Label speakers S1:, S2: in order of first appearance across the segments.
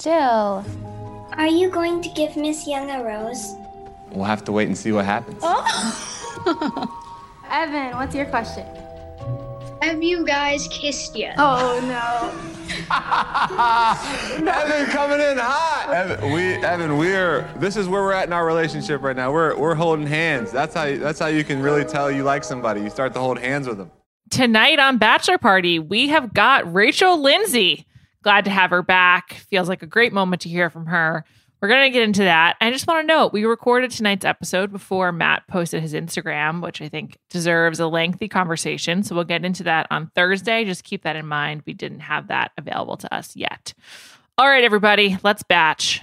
S1: Jill.
S2: Are you going to give Miss Young a rose?
S3: We'll have to wait and see what happens. Oh.
S1: Evan, what's your question?
S4: Have you guys kissed yet?
S1: Oh no.
S3: Evan coming in hot. Evan, we Evan, we're this is where we're at in our relationship right now. We're we're holding hands. That's how that's how you can really tell you like somebody. You start to hold hands with them.
S5: Tonight on Bachelor Party, we have got Rachel Lindsay. Glad to have her back. Feels like a great moment to hear from her. We're going to get into that. I just want to note we recorded tonight's episode before Matt posted his Instagram, which I think deserves a lengthy conversation. So we'll get into that on Thursday. Just keep that in mind. We didn't have that available to us yet. All right, everybody, let's batch.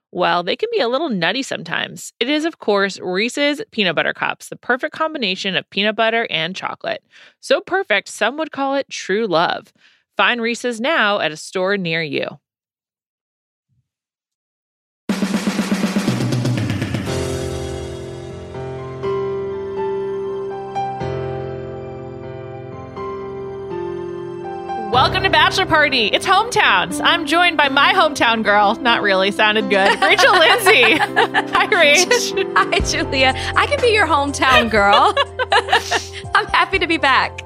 S5: well, they can be a little nutty sometimes. It is, of course, Reese's Peanut Butter Cups, the perfect combination of peanut butter and chocolate. So perfect, some would call it true love. Find Reese's now at a store near you. Welcome to Bachelor Party. It's hometowns. I'm joined by my hometown girl. Not really, sounded good. Rachel Lindsay. Hi, Rach.
S6: Hi, Julia. I can be your hometown girl. I'm happy to be back.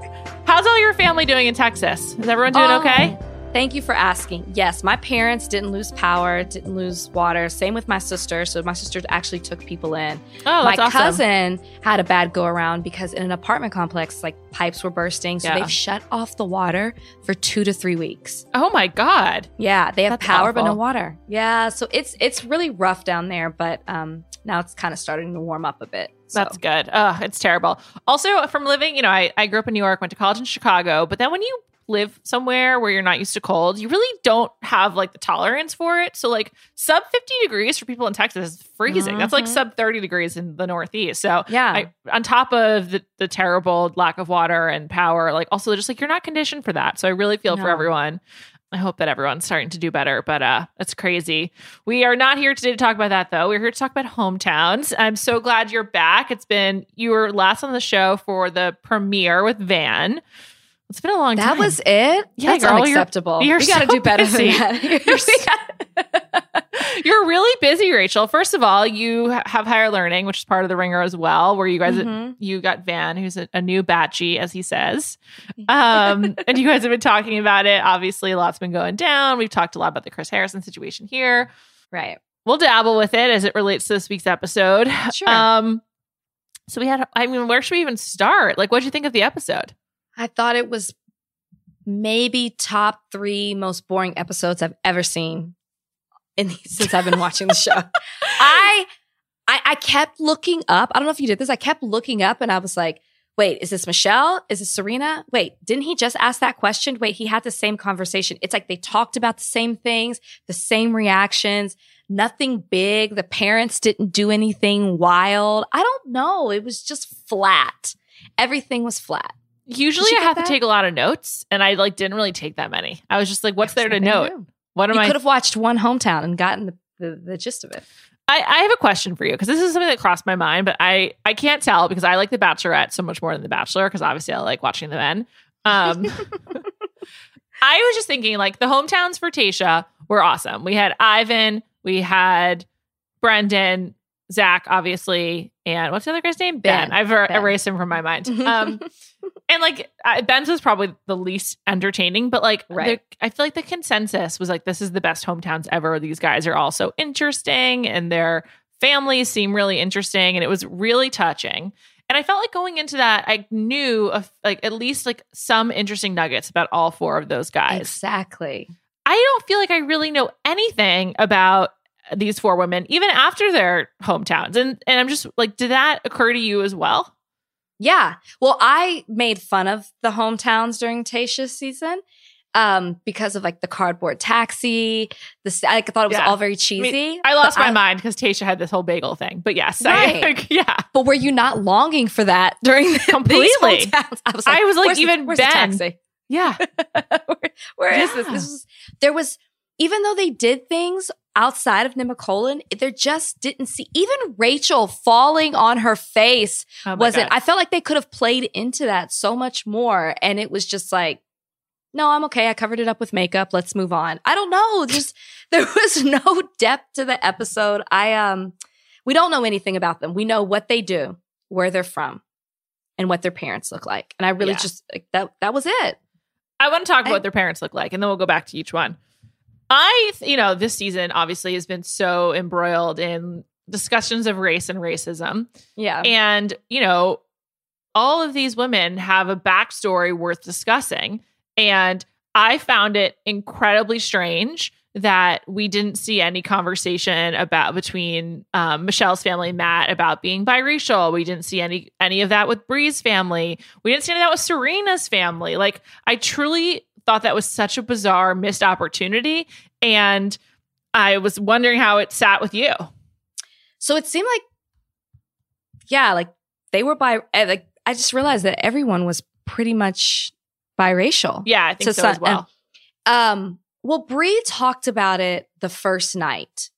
S5: How's all your family doing in Texas? Is everyone doing
S6: Oh,
S5: okay?
S6: Thank you for asking. Yes, my parents didn't lose power, didn't lose water. Same with my sister. So my sister actually took people in.
S5: Oh,
S6: my
S5: that's awesome.
S6: cousin had a bad go around because in an apartment complex, like pipes were bursting. So
S5: Yeah.
S6: they've shut off the water for two to three weeks.
S5: Oh my God.
S6: Yeah, they have
S5: That's
S6: power but no water. Yeah, so it's it's really rough down there, but um now it's kind of starting to warm up a bit. So.
S5: That's good. Ugh, it's terrible. Also, from living, you know, I, I grew up in New York, went to college in Chicago, but then when you live somewhere where you're not used to cold, you really don't have like the tolerance for it. So, like, sub 50 degrees for people in Texas is freezing. That's like
S6: Mhm.
S5: sub 30 degrees in the Northeast. So,
S6: Yeah.
S5: I, on top of the, the terrible lack of water and power, like, also just like you're not conditioned for that. So, I really feel for everyone. I hope that everyone's starting to do better, but uh that's crazy. We are not here today to talk about that though. We're here to talk about hometowns. I'm so glad you're back. It's been you were last on the show for the premiere with Van. It's been a long
S6: That
S5: time.
S6: That was it?
S5: Yeah,
S6: That's
S5: girl, you're-
S6: unacceptable.
S5: you're
S6: we got to
S5: so
S6: do better
S5: busy.
S6: than that.
S5: You're
S6: We
S5: so-
S6: gotta-
S5: You're really busy, Rachel. First of all, you have higher learning, which is part of the ringer as well, where you guys
S6: Mhm.
S5: you got Van, who's a, a new batchy, as he says. Um, and you guys have been talking about it. Obviously, a lot's been going down. We've talked a lot about the Chris Harrison situation here.
S6: right.
S5: We'll dabble with it as it relates to this week's episode.
S6: Sure.
S5: Um, so we had, I mean, where should we even start? Like, what'd you think of the episode?
S6: I thought it was maybe top three most boring episodes I've ever seen in since I've been watching the show. I, I I kept looking up. I don't know if you did this. I kept looking up and I was like, wait, is this Michelle? Is this Serena? Wait, didn't he just ask that question? Wait, he had the same conversation. It's like they talked about the same things, the same reactions, nothing big. The parents didn't do anything wild. I don't know. It was just flat. Everything was flat.
S5: Usually, I have
S6: that?
S5: to take a lot of notes, and I like didn't really take that many. I was just like, "What's there to note?"
S6: new.
S5: One of
S6: You
S5: my
S6: could have watched one hometown and gotten the, the, the gist of it.
S5: I, I have a question for you because this is something that crossed my mind, but I I can't tell because I like The Bachelorette so much more than The Bachelor because obviously I like watching the men. Um, I was just thinking like the hometowns for Tayshia were awesome. We had Ivan, we had Brendan, Zach, obviously, and what's the other guy's name? Ben.
S6: Ben.
S5: I've er-
S6: Ben.
S5: erased him from my mind. Um, and like Ben's was probably the least entertaining, but like
S6: Right.
S5: I feel like the consensus was like this is the best hometowns ever. These guys are all so interesting, and their families seem really interesting, and it was really touching. And I felt like going into that, I knew of like at least like some interesting nuggets about all four of those guys.
S6: Exactly.
S5: I don't feel like I really know anything about these four women, even after their hometowns. And and I'm just like, did that occur to you as well?
S6: Yeah. Well, I made fun of the hometowns during Tayshia's season um, because of like the cardboard taxi. The I thought it was
S5: Yeah.
S6: all very cheesy.
S5: I lost
S6: but
S5: my mind because Tayshia had this whole bagel thing. But yes,
S6: Right.
S5: I, yeah.
S6: But were you not longing for that during the,
S5: Completely.
S6: I was like,
S5: I was like, even
S6: the
S5: Ben.
S6: taxi?
S5: Yeah.
S6: where, where is this? This was there was even though they did things outside of Nemacolin, there just didn't see even Rachel falling on her face
S5: Oh
S6: wasn't I felt like they could have played into that so much more. And it was just like, no, I'm okay. I covered it up with makeup. Let's move on. I don't know. Just there was no depth to the episode. I um we don't know anything about them. We know what they do, where they're from, and what their parents look like. And I really
S5: Yeah.
S6: just like that that was it.
S5: I want to talk about
S6: I-
S5: what their parents look like, and then we'll go back to each one. I, th- you know, this season obviously has been so embroiled in discussions of race and racism.
S6: Yeah.
S5: And, you know, all of these women have a backstory worth discussing. And I found it incredibly strange that we didn't see any conversation about between um, Michelle's family and Matt about being biracial. We didn't see any any of that with Bri's family. We didn't see any of that with Serena's family. Like I truly thought that was such a bizarre missed opportunity, and I was wondering how it sat with you.
S6: So it seemed like, yeah, like they were by, eh, like, I just realized that everyone was pretty much biracial.
S5: Yeah, I think
S6: To
S5: so as well.
S6: Um, well, Bri talked about it the first night.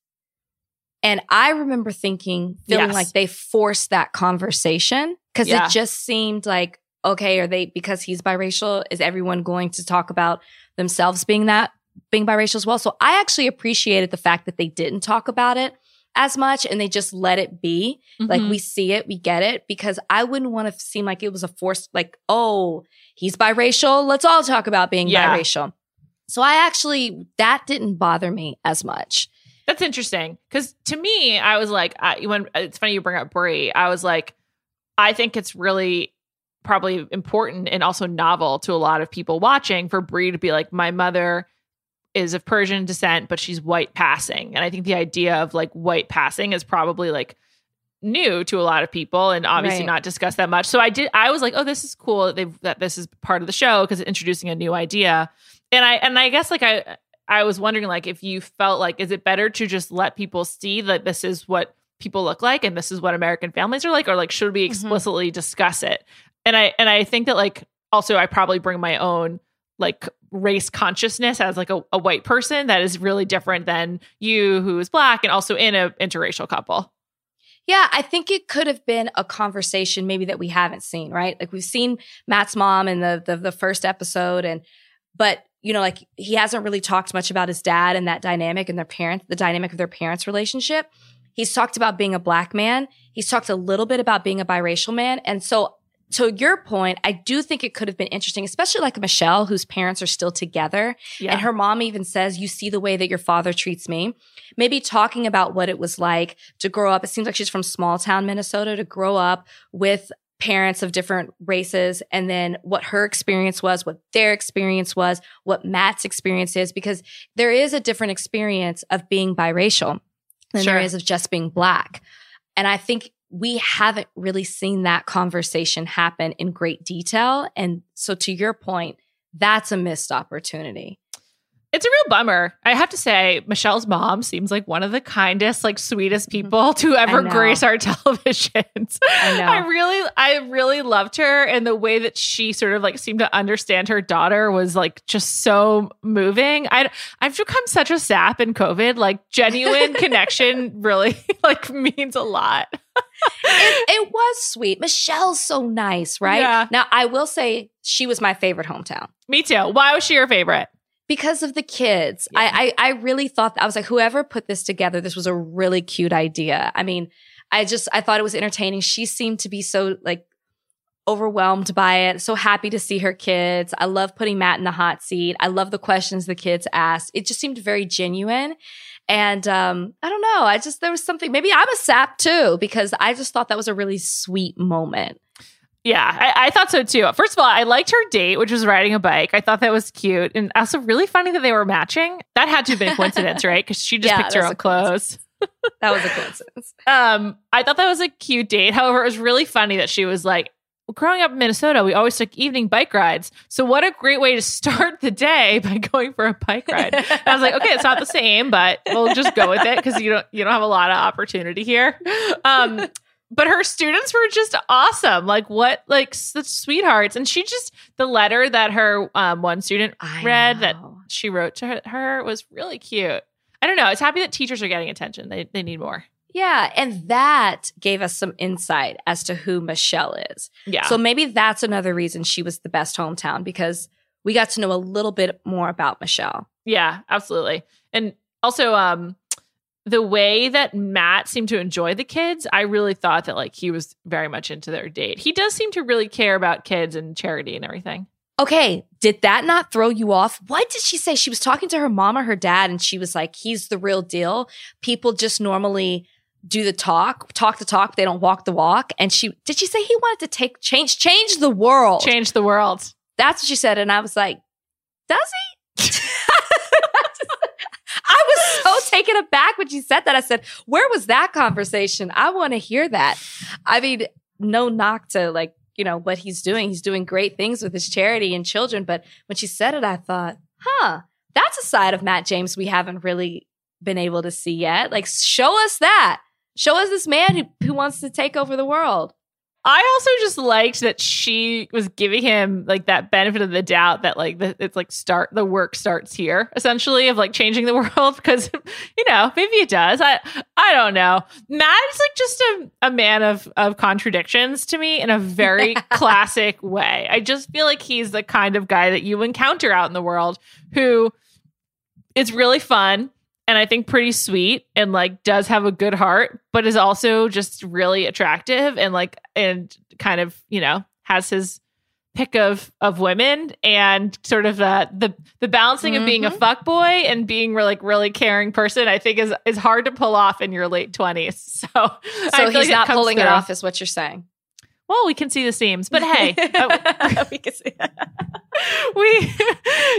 S6: And I remember thinking, feeling
S5: Yes.
S6: like they forced that conversation because
S5: Yeah.
S6: it just seemed like, okay, are they, because he's biracial, is everyone going to talk about themselves being that, being biracial as well? So I actually appreciated the fact that they didn't talk about it as much and they just let it be. Like
S5: Mhm.
S6: we see it, we get it, because I wouldn't want to seem like it was a force, like, oh, he's biracial. Let's all talk about being
S5: Yeah.
S6: biracial. So I actually, that didn't bother me as much.
S5: That's interesting because to me, I was like, I, when it's funny you bring up Bri, I was like, I think it's really probably important and also novel to a lot of people watching for Bri to be like, my mother is of Persian descent, but she's white passing, and I think the idea of like white passing is probably like new to a lot of people and obviously
S6: Right.
S5: not discussed that much. So I did I was like, oh, this is cool that they've that this is part of the show because it's introducing a new idea. And I and I guess like I I was wondering like if you felt like is it better to just let people see that this is what people look like and this is what American families are like or like should we mm-hmm. explicitly discuss it? And I and I think that like also I probably bring my own like race consciousness as like a, a white person that is really different than you who is black and also in a interracial couple.
S6: Yeah, I think it could have been a conversation maybe that we haven't seen, right? Like we've seen Matt's mom in the, the the first episode and but you know, like he hasn't really talked much about his dad and that dynamic and their parents, the dynamic of their parents' relationship. He's talked about being a black man. He's talked a little bit about being a biracial man. And so to your point, I do think it could have been interesting, especially like Michelle, whose parents are still together.
S5: Yeah.
S6: And her mom even says, You see the way that your father treats me. Maybe talking about what it was like to grow up. It seems like she's from small town Minnesota to grow up with parents of different races and then what her experience was, what their experience was, what Matt's experience is, because there is a different experience of being biracial than
S5: Sure.
S6: there is of just being black. And I think we haven't really seen that conversation happen in great detail. And so to your point, that's a missed opportunity.
S5: It's a real bummer. I have to say, Michelle's mom seems like one of the kindest, like sweetest mm-hmm. people to ever grace our televisions.
S6: I know.
S5: I really, I really loved her, and the way that she sort of like seemed to understand her daughter was like just so moving. I, I've become such a sap in COVID. Like genuine connection really like means a lot.
S6: it, it was sweet. Michelle's so nice, right?
S5: Yeah.
S6: Now, I will say she was my favorite hometown.
S5: Me too. Why was she your favorite?
S6: Because of the kids. I, I I really thought I was like, whoever put this together, this was a really cute idea. I mean, I just I thought it was entertaining. She seemed to be so like overwhelmed by it, so happy to see her kids. I love putting Matt in the hot seat. I love the questions the kids asked. It just seemed very genuine. And um, I don't know. I just there was something. Maybe I'm a sap too because I just thought that was a really sweet moment.
S5: Yeah, I, I thought so too. First of all, I liked her date, which was riding a bike. I thought that was cute, and also really funny that they were matching. That had to have been a coincidence, right? Because she just
S6: Yeah,
S5: picked her own clothes.
S6: That was a coincidence.
S5: Um, I thought that was a cute date. However, it was really funny that she was like, growing up in Minnesota, we always took evening bike rides. So what a great way to start the day by going for a bike ride. I was like, okay, it's not the same, but we'll just go with it because you don't you don't have a lot of opportunity here. Um, but her students were just awesome. Like what like such sweethearts. And she just the letter that her um, one student
S6: I
S5: read that she wrote to her, her was really cute. I don't know. It's happy that teachers are getting attention. They they need more.
S6: Yeah, and that gave us some insight as to who Michelle is.
S5: Yeah.
S6: So maybe that's another reason she was the best hometown because we got to know a little bit more about Michelle.
S5: Yeah, absolutely. And also, um, the way that Matt seemed to enjoy the kids, I really thought that like he was very much into their date. He does seem to really care about kids and charity and everything.
S6: Okay, did that not throw you off? What did she say? She was talking to her mom or her dad, and she was like, he's the real deal. People just normally do the talk, talk the talk, they don't walk the walk. And she did she say he wanted to take change, change the world?
S5: Change the world.
S6: That's what she said. And I was like, does he? I was so taken aback when she said that. I said, where was that conversation? I want to hear that. I mean, no knock to like, you know, what he's doing. He's doing great things with his charity and children. But when she said it, I thought, huh, that's a side of Matt James we haven't really been able to see yet. Like, show us that. Show us this man who, who wants to take over the world.
S5: I also just liked that she was giving him like that benefit of the doubt that like the, it's like start the work starts here essentially of like changing the world because you know maybe it does. I I don't know. Matt is like just a, a man of of contradictions to me in a very classic way. I just feel like he's the kind of guy that you encounter out in the world who is really fun and I think pretty sweet and like does have a good heart, but is also just really attractive and like and kind of you know has his pick of of women and sort of uh, the the balancing of being a fuck boy and being really, like really caring person. I think is is hard to pull off in your late twenties. So
S6: So he's
S5: like
S6: not
S5: comes
S6: pulling it off, is what you're saying.
S5: Well, we can see the seams, but hey, uh,
S6: we can see.
S5: we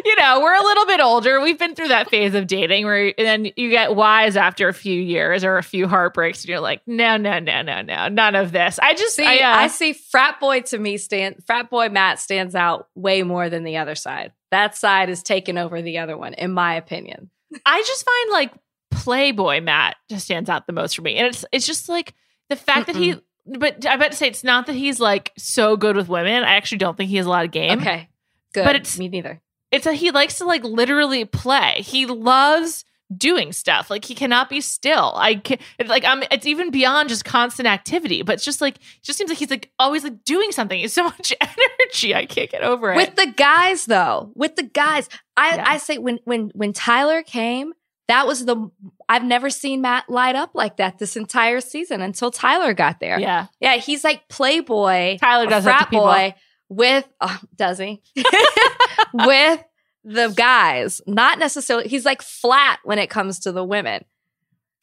S5: you know we're a little bit older we've been through that phase of dating where and then you get wise after a few years or a few heartbreaks and you're like no no no no no none of this i just
S6: See,
S5: I, uh,
S6: I see frat boy to me stand frat boy Matt stands out way more than the other side. That side is taking over the other one, in my opinion.
S5: I just find like playboy matt just stands out the most for me and it's it's just like the fact that he but i bet to say it's not that he's like so good with women i actually don't think he has a lot of game
S6: Okay. Good.
S5: But it's-
S6: me neither.
S5: it's that he likes to like literally play. He loves doing stuff. Like he cannot be still. I can it's like I'm it's even beyond just constant activity, but it's just like it just seems like he's like always like doing something. He's so much energy. I can't get over it.
S6: With the guys though, with the guys, I,
S5: Yeah.
S6: I say when when when Tyler came, that was the I've never seen Matt light up like that this entire season until Tyler got there.
S5: yeah.
S6: Yeah, he's like playboy,
S5: Tyler does that to
S6: frat boy with oh, does he? with the guys. Not necessarily he's like flat when it comes to the women.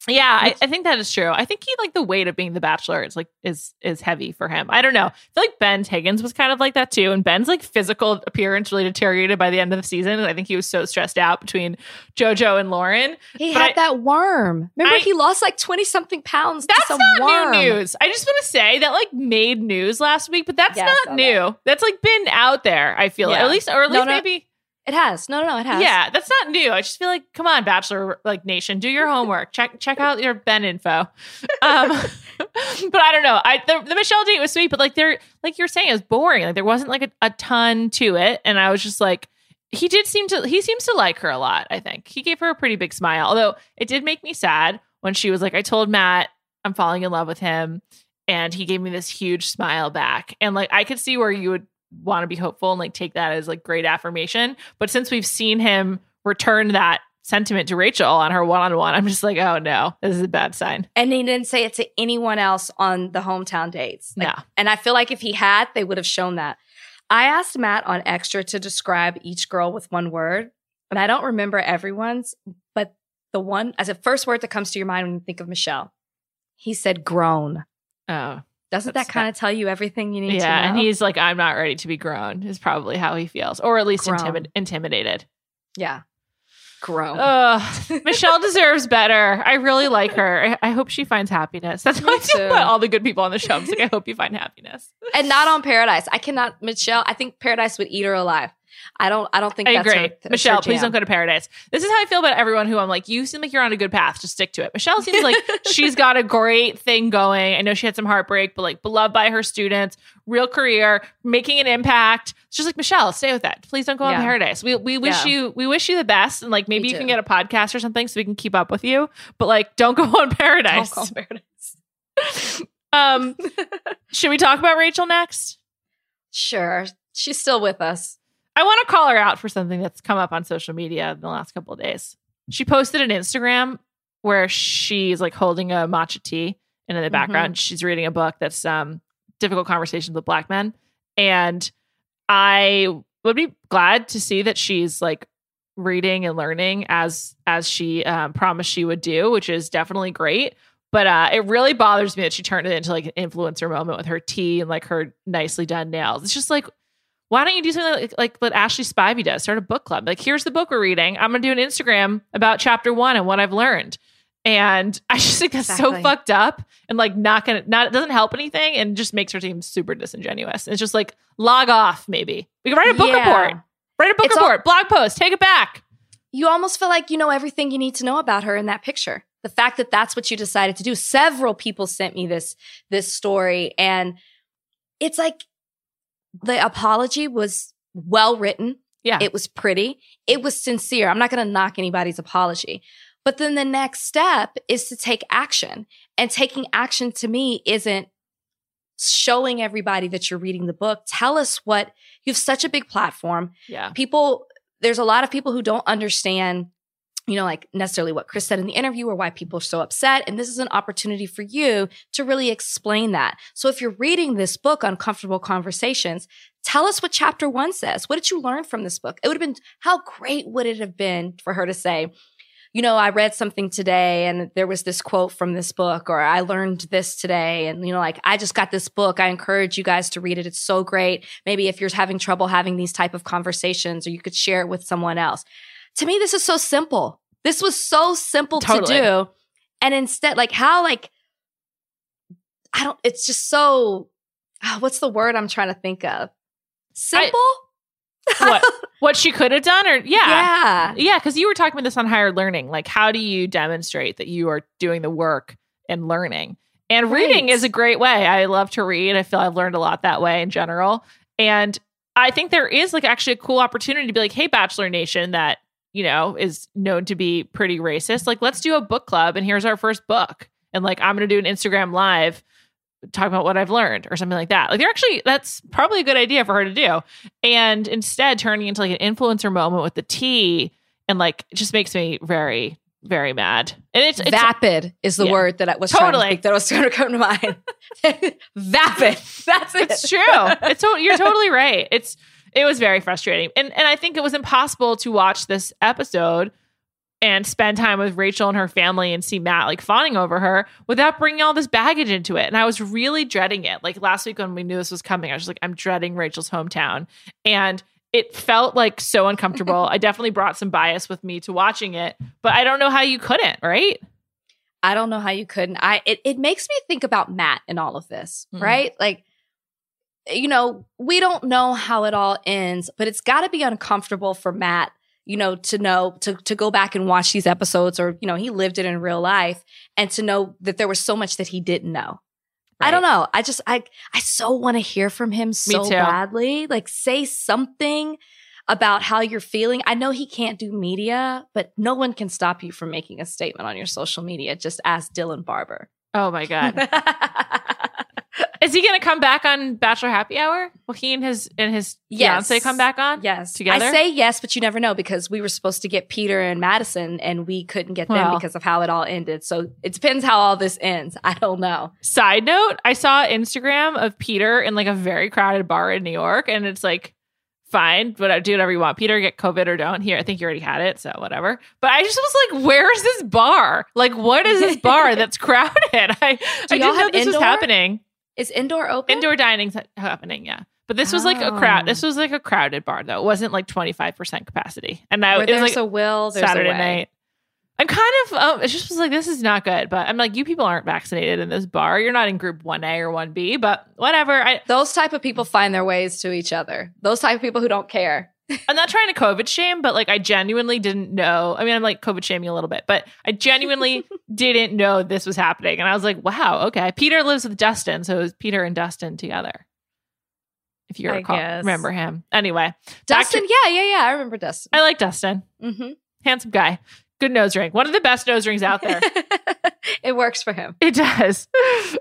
S5: Yeah, I, I think that is true. I think he like the weight of being the bachelor is like is is heavy for him. I don't know. I feel like Ben Higgins was kind of like that too. And Ben's like physical appearance really deteriorated by the end of the season. I think he was so stressed out between JoJo and Lauren.
S6: He
S5: But
S6: had
S5: I-
S6: that worm. Remember
S5: I-
S6: he lost like 20 something pounds
S5: That's not
S6: worm.
S5: new news. I just want to say that like made news last week, but that's
S6: saw
S5: not new. That's like been out there. I feel like.
S6: Yeah.
S5: at least, or at
S6: No, no.
S5: maybe
S6: It has. No, no, no, it has.
S5: Yeah, that's not new. I just feel like, come on, Bachelor like Nation, do your homework. check check out your Ben info. Um, but I don't know. I the, the Michelle date was sweet, but like they're like you're saying, it was boring. Like there wasn't like a, a ton to it, and I was just like, he did seem to he seems to like her a lot. I think he gave her a pretty big smile, although it did make me sad when she was like, I told Matt I'm falling in love with him, and he gave me this huge smile back, and like I could see where you would want to be hopeful and like take that as like great affirmation. But since we've seen him return that sentiment to Rachel on her one on one, I'm just like, oh no, this is a bad sign.
S6: And he didn't say it to anyone else on the hometown dates. Like,
S5: No.
S6: And I feel like if he had, they would have shown that. I asked Matt on Extra to describe each girl with one word, and I don't remember everyone's, but the one as a first word that comes to your mind when you think of Michelle, he said grown.
S5: Oh.
S6: Doesn't
S5: That's
S6: that kind of tell you everything you need to know?
S5: Yeah, and he's like, I'm not ready to be grown, is probably how he feels, or at least intimidated.
S6: yeah, grown.
S5: Ugh, Michelle deserves better. I really like her. I, I hope she finds happiness. That's
S6: Me
S5: I all the good people on the show. I'm like, I hope you find happiness.
S6: and not on Paradise. I cannot, Michelle. I think Paradise would eat her alive. I don't. I don't think
S5: I
S6: that's
S5: agree.
S6: her- that's
S5: Michelle, please don't go to paradise. This is how I feel about everyone who I'm like, you seem like you're on a good path. Just stick to it. Michelle seems like she's got a great thing going. I know she had some heartbreak, but like beloved by her students, real career, making an impact. It's just like Michelle, stay with that. Please don't go on paradise. We we wish
S6: Yeah.
S5: you we wish you the best. And like maybe you can get a podcast or something so we can keep up with you. But like don't go on paradise.
S6: Don't go on Paradise.
S5: Um should we talk about Rachel next?
S6: Sure, she's still with us.
S5: I want to call her out for something that's come up on social media in the last couple of days. She posted an Instagram where she's like holding a matcha tea, and in the background, she's reading a book that's um, difficult conversations with black men. And I would be glad to see that she's like reading and learning as as she um, promised she would do, which is definitely great. But uh, it really bothers me that she turned it into like an influencer moment with her tea and like her nicely done nails. It's just like why don't you do something like, like what Ashley Spivey does? Start a book club. Like, here's the book we're reading. I'm gonna do an Instagram about chapter one and what I've learned. And I just think that's so fucked up and like not gonna not it doesn't help anything and just makes her team super disingenuous. It's just like log off, maybe. We can write a book
S6: Yeah.
S5: report. Write a book
S6: It's all-
S5: report, blog post, take it back.
S6: You almost feel like you know everything you need to know about her in that picture. The fact that that's what you decided to do. Several people sent me this this story, and it's like the apology was well written.
S5: Yeah.
S6: It was pretty. It was sincere. I'm not going to knock anybody's apology. But then the next step is to take action. And taking action to me isn't showing everybody that you're reading the book. Tell us what you have such a big platform.
S5: yeah.
S6: People, there's a lot of people who don't understand, you know, like necessarily what Chris said in the interview or why people are so upset. And this is an opportunity for you to really explain that. So if you're reading this book, Uncomfortable Conversations, tell us what chapter one says. What did you learn from this book? It would have been, how great would it have been for her to say, you know, I read something today and there was this quote from this book, or I learned this today. And, you know, like I just got this book. I encourage you guys to read it. It's so great. Maybe if you're having trouble having these type of conversations or you could share it with someone else. To me, this is so simple. This was so simple
S5: Totally.
S6: to do. And instead, like how, like, I don't, it's just so, ah, what's the word I'm trying to think of? Simple?
S5: What what she could have done or yeah.
S6: yeah.
S5: Yeah, because you were talking about this on higher learning. Like, how do you demonstrate that you are doing the work and learning? And reading is a great way. I love to read. I feel I've learned a lot that way in general. And I think there is like actually a cool opportunity to be like, hey, Bachelor Nation, that, you know, is known to be pretty racist. Like, let's do a book club and here's our first book. And like, I'm going to do an Instagram live talking about what I've learned or something like that. Like, they're actually, that's probably a good idea for her to do and instead turning into like an influencer moment with the tea and like it just makes me very very mad and it's, it's
S6: Vapid is the
S5: Yeah.
S6: word that I was trying to
S5: Totally.
S6: think that was going to come to mind. Vapid. That's it.
S5: it's true it's to- you're totally right it's it was very frustrating and and i think it was impossible to watch this episode and spend time with rachel and her family and see matt like fawning over her without bringing all this baggage into it and i was really dreading it like last week when we knew this was coming i was just like i'm dreading rachel's hometown and it felt like so uncomfortable i definitely brought some bias with me to watching it but i don't know how you couldn't right
S6: I don't know how you couldn't. I it, it makes me think about Matt in all of this,
S5: Mhm.
S6: right? Like you know, we don't know how it all ends, but it's got to be uncomfortable for Matt, you know, to know to to go back and watch these episodes, or you know, he lived it in real life, and to know that there was so much that he didn't know. I don't know. I just I I so want to hear from him so badly. Like say something about how you're feeling. I know he can't do media, but no one can stop you from making a statement on your social media. Just ask Dylan Barbour.
S5: Oh my god. Is he going to come back on Bachelor Happy Hour? Will he and his and his
S6: Yes.
S5: fiance come back on?
S6: Yes.
S5: Together?
S6: I say yes, but you never know because we were supposed to get Peter and Madison and we couldn't get them
S5: Well.
S6: because of how it all ended. So it depends how all this ends. I don't know.
S5: Side note, I saw Instagram of Peter in like a very crowded bar in New York, and it's like, fine, but uh, do whatever you want. Peter, get COVID or don't. Here, I think you already had it, so whatever. But I just was like, where is this bar? Like, what is this bar that's crowded? I, I didn't know this was happening.
S6: Is indoor open?
S5: Indoor dining's happening, yeah. But this was like a crowd.
S6: Oh.
S5: This was like a crowded bar, though. It wasn't like twenty five percent capacity, and I,
S6: Where
S5: it was
S6: there's
S5: like
S6: a will, there's
S5: Saturday
S6: a
S5: night. I'm kind of, um, it just was like, this is not good. But I'm like, you people aren't vaccinated in this bar. You're not in group 1A or 1B, but whatever. I,
S6: Those type of people find their ways to each other. Those type of people who don't care.
S5: I'm not trying to COVID shame, but like, I genuinely didn't know. I mean, I'm like COVID shaming a little bit, but I genuinely didn't know this was happening. And I was like, wow, okay. Peter lives with Dustin. So it was Peter and Dustin together. If you
S6: I
S5: recall,
S6: guess.
S5: remember him. Anyway,
S6: Dustin,
S5: to-
S6: yeah, yeah, yeah. I remember Dustin.
S5: I like Dustin.
S6: hmm
S5: Handsome guy. Good nose ring. One of the best nose rings out there.
S6: it works for him.
S5: It does.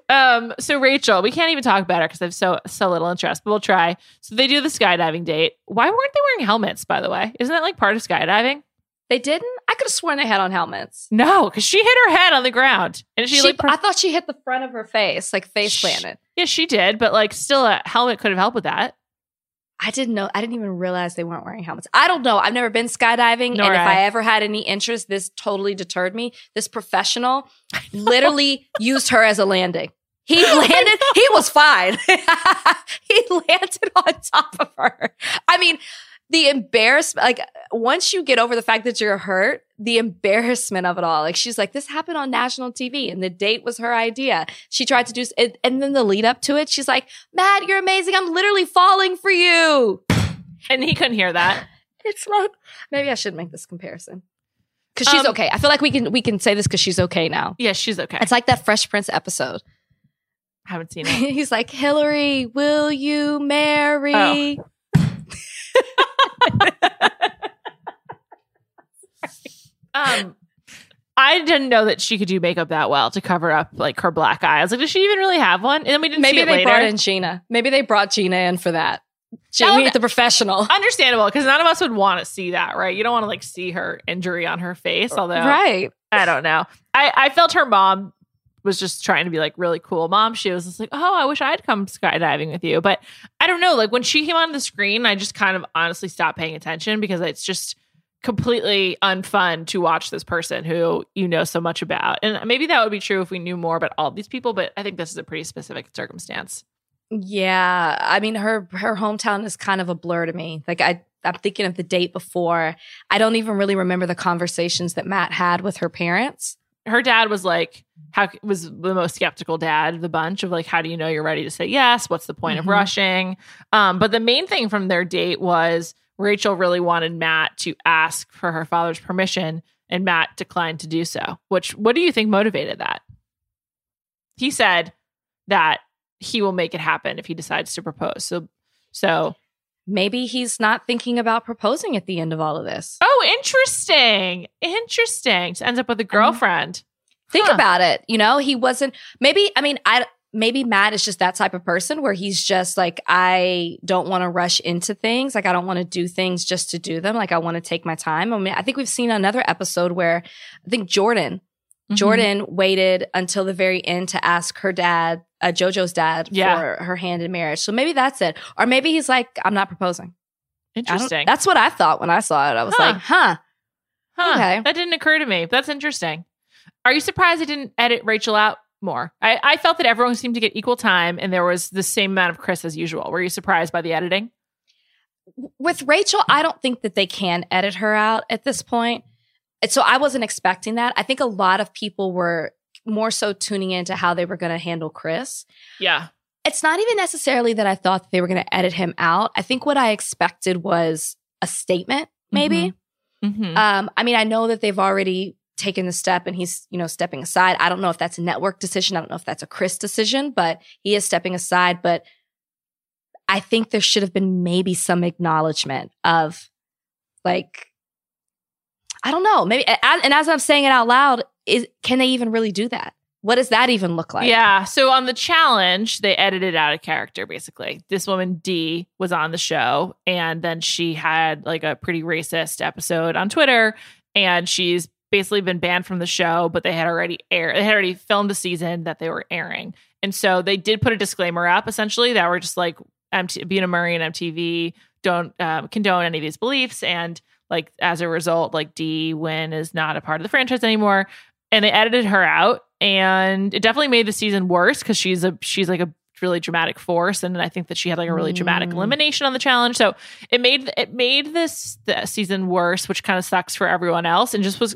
S5: Um, so Rachel, we can't even talk about her because I have so so little interest, but we'll try. So they do the skydiving date. Why weren't they wearing helmets, by the way? Isn't that like part of skydiving?
S6: They didn't. I could have sworn they had on helmets.
S5: No, because she hit her head on the ground. And she,
S6: She,
S5: like per-
S6: I thought she hit the front of her face, like face planted.
S5: Yeah, she did, but like still a helmet could have helped with that.
S6: I didn't know. I didn't even realize they weren't wearing helmets. I don't know. I've never been skydiving,
S5: Nor
S6: and if
S5: I.
S6: I ever had any interest, this totally deterred me. This professional literally used her as a landing. He landed. he was fine. he landed on top of her. I mean, the embarrassment. Like once you get over the fact that you're hurt, the embarrassment of it all. Like she's like, this happened on national TV, and the date was her idea. She tried to do, and, and then the lead up to it, she's like, Matt, you're amazing. I'm literally falling for you.
S5: And he couldn't hear that.
S6: It's like maybe I should make this comparison because she's
S5: Um,
S6: okay. I feel like we can we can say this because she's okay now.
S5: Yeah, she's okay.
S6: It's like that Fresh Prince episode.
S5: I haven't seen it.
S6: He's like, Hillary, will you marry?
S5: Oh. Um, I didn't know that she could do makeup that well to cover up like her black eye. I was like, does she even really have one? And then we didn't
S6: Maybe
S5: see it
S6: they
S5: later.
S6: brought in Gina. Maybe they brought Gina in for that. Jamie,
S5: Okay.
S6: the professional.
S5: Understandable, because none of us would want to see that, right? You don't want to like see her injury on her face. Although,
S6: Right.
S5: I don't know. I I felt her mom was just trying to be like really cool mom. She was just like, oh, I wish I'd come skydiving with you. But I don't know. Like when she came on the screen, I just kind of honestly stopped paying attention because it's just completely unfun to watch this person who you know so much about. And maybe that would be true if we knew more about all these people, but I think this is a pretty specific circumstance.
S6: Yeah. I mean, her her hometown is kind of a blur to me. Like I I'm thinking of the date before. I don't even really remember the conversations that Matt had with her parents.
S5: Her dad was like how was the most skeptical dad of the bunch of like how do you know you're ready to say yes? What's the point of
S6: Mhm.
S5: rushing? Um but the main thing from their date was rachel really wanted matt to ask for her father's permission and matt declined to do so which what do you think motivated that? He said that he will make it happen if he decides to propose. So so
S6: Maybe he's not thinking about proposing at the end of all of this.
S5: oh interesting interesting so ends up with a uh-huh. girlfriend
S6: Think
S5: Huh.
S6: about it. You know, he wasn't maybe I mean, I maybe Matt is just that type of person where he's just like I don't want to rush into things. Like I don't want to do things just to do them. Like I want to take my time. I mean, I think we've seen another episode where I think Jordan
S5: Mhm.
S6: Jordan waited until the very end to ask her dad, uh, JoJo's dad,
S5: Yeah.
S6: for her hand in marriage. So maybe that's it. Or maybe he's like, I'm not proposing.
S5: Interesting
S6: That's what I thought when I saw it. I was
S5: Huh.
S6: like, huh.
S5: Huh,
S6: Okay.
S5: That didn't occur to me. That's interesting. Are you surprised they didn't edit Rachel out more? I, I felt that everyone seemed to get equal time and there was the same amount of Chris as usual. Were you surprised by the editing?
S6: With Rachel, I don't think that they can edit her out at this point. And So I wasn't expecting that. I think a lot of people were more so tuning into how they were going to handle Chris.
S5: Yeah.
S6: it's not even necessarily that I thought they were going to edit him out. I think what I expected was a statement, maybe.
S5: Mhm.
S6: Um, I mean, I know that they've already taken the step and he's, you know, stepping aside. I don't know if that's a network decision. I don't know if that's a Chris decision, but he is stepping aside. But I think there should have been maybe some acknowledgement of like, I don't know. Maybe, and as I'm saying it out loud, is can they even really do that? What does that even look like?
S5: yeah. So on the challenge, they edited out a character basically. This woman, Dee, was on the show, and then she had like a pretty racist episode on Twitter, and she's basically been banned from the show, but they had already aired, they had already filmed the season that they were airing. And so they did put a disclaimer up essentially that were just like, MT- Bunim/Murray and MTV don't um, condone any of these beliefs. And like, as a result, like Dee Nguyen is not a part of the franchise anymore. And they edited her out. And it definitely made the season worse because she's a, she's like a really dramatic force. And I think that she had like a really dramatic
S6: Mm.
S5: elimination on the challenge. So it made, it made this the season worse, which kind of sucks for everyone else and just was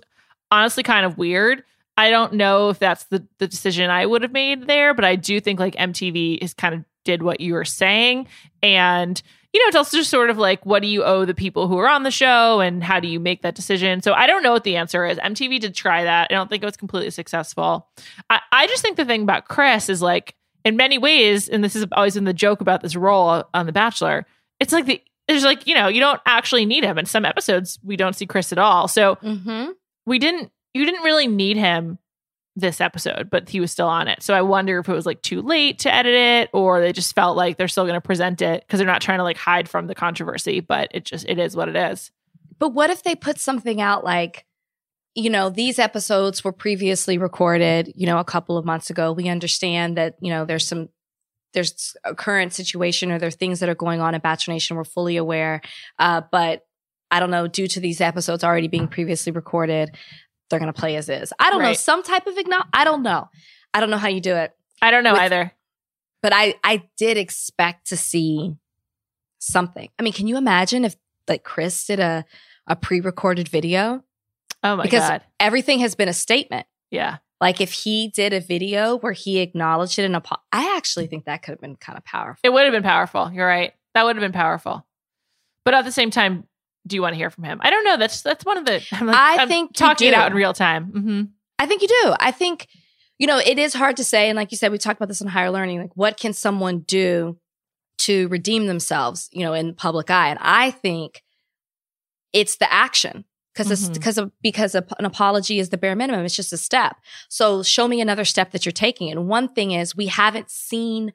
S5: honestly kind of weird. I don't know if that's the, the decision I would have made there, but I do think like MTV is kind of did what you were saying. And, you know, it's also just sort of like, what do you owe the people who are on the show and how do you make that decision? So I don't know what the answer is. MTV did try that. I don't think it was completely successful. I, I just think the thing about Chris is like, in many ways, and this has always been the joke about this role on The Bachelor, it's like the, there's like, you know, you don't actually need him. In some episodes, we don't see Chris at all. So
S6: Mm-hmm.
S5: we didn't you didn't really need him this episode, but he was still on it. So I wonder if it was like too late to edit it or they just felt like they're still going to present it because they're not trying to like hide from the controversy, but it just it is what it is.
S6: But what if they put something out like, you know, these episodes were previously recorded, you know, a couple of months ago. We understand that, you know, there's some, there's a current situation or there are things that are going on at Bachelor Nation. We're fully aware. Uh, but I don't know, due to these episodes already being previously recorded, they're going to play as is. I don't know. Some type of acknowledge. I don't know. I don't know how you do it.
S5: I don't know
S6: With-
S5: either.
S6: But I, I did expect to see something. I mean, can you imagine if like Chris did a, a pre-recorded video?
S5: Oh my God.
S6: because
S5: god.
S6: everything has been a statement.
S5: Yeah.
S6: Like if he did a video where he acknowledged it and apo- I actually think that could have been kind of powerful.
S5: It would have been powerful. You're right. That would have been powerful. But at the same time, do you want to hear from him? I don't know. That's that's one of the I'm like,
S6: I
S5: I'm
S6: think
S5: talking it out in real time. hmm
S6: I think you do. I think, you know, it is hard to say. And like you said, we talked about this in higher learning. Like, what can someone do to redeem themselves, you know, in the public eye? And I think it's the action because it's
S5: Mhm.
S6: because of because an apology is the bare minimum. It's just a step. So show me another step that you're taking. And one thing is we haven't seen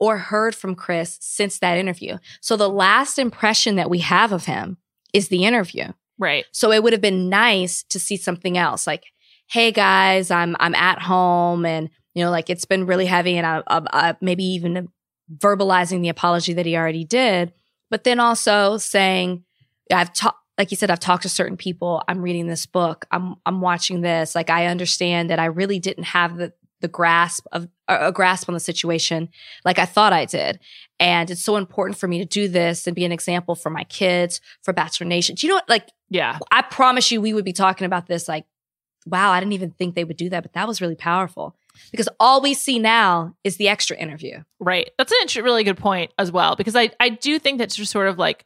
S6: or heard from Chris since that interview. So the last impression that we have of him is the interview.
S5: Right.
S6: So it would have been nice to see something else like, hey guys, I'm I'm at home and you know like it's been really heavy and I, I, I maybe even verbalizing the apology that he already did, but then also saying I've talked like you said I've talked to certain people, I'm reading this book, I'm I'm watching this, like I understand that I really didn't have the the grasp of a a grasp on the situation like I thought I did. And it's so important for me to do this and be an example for my kids, for Bachelor Nation. Do you know what? Like,
S5: Yeah.
S6: I promise you, we would be talking about this like, wow, I didn't even think they would do that, but that was really powerful because all we see now is the extra interview.
S5: Right. That's a really good point as well, because I, I do think that's just sort of like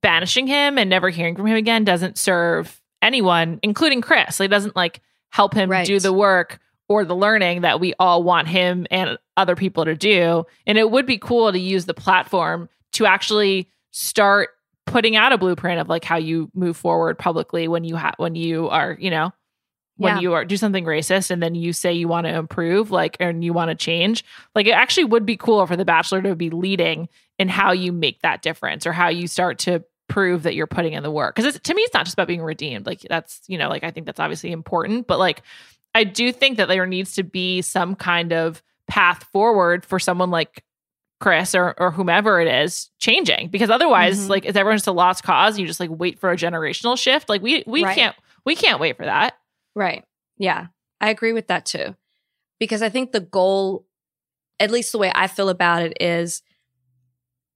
S5: banishing him and never hearing from him again doesn't serve anyone, including Chris. It doesn't like help him
S6: Right.
S5: do the work or the learning that we all want him and other people to do. And it would be cool to use the platform to actually start putting out a blueprint of like how you move forward publicly when you have when you are, you know, when
S6: Yeah.
S5: you are do something racist and then you say you want to improve like and you want to change like it actually would be cool for the bachelor to be leading in how you make that difference or how you start to prove that you're putting in the work because to me it's not just about being redeemed like that's you know like i think that's obviously important but like i do think that there needs to be some kind of path forward for someone like chris or, or whomever it is changing because otherwise
S6: Mhm.
S5: like is everyone just a lost cause and you just like wait for a generational shift like we we
S6: Right.
S5: can't we can't wait for that
S6: Right. Yeah. I agree with that too. Because I think the goal, at least the way I feel about it, is,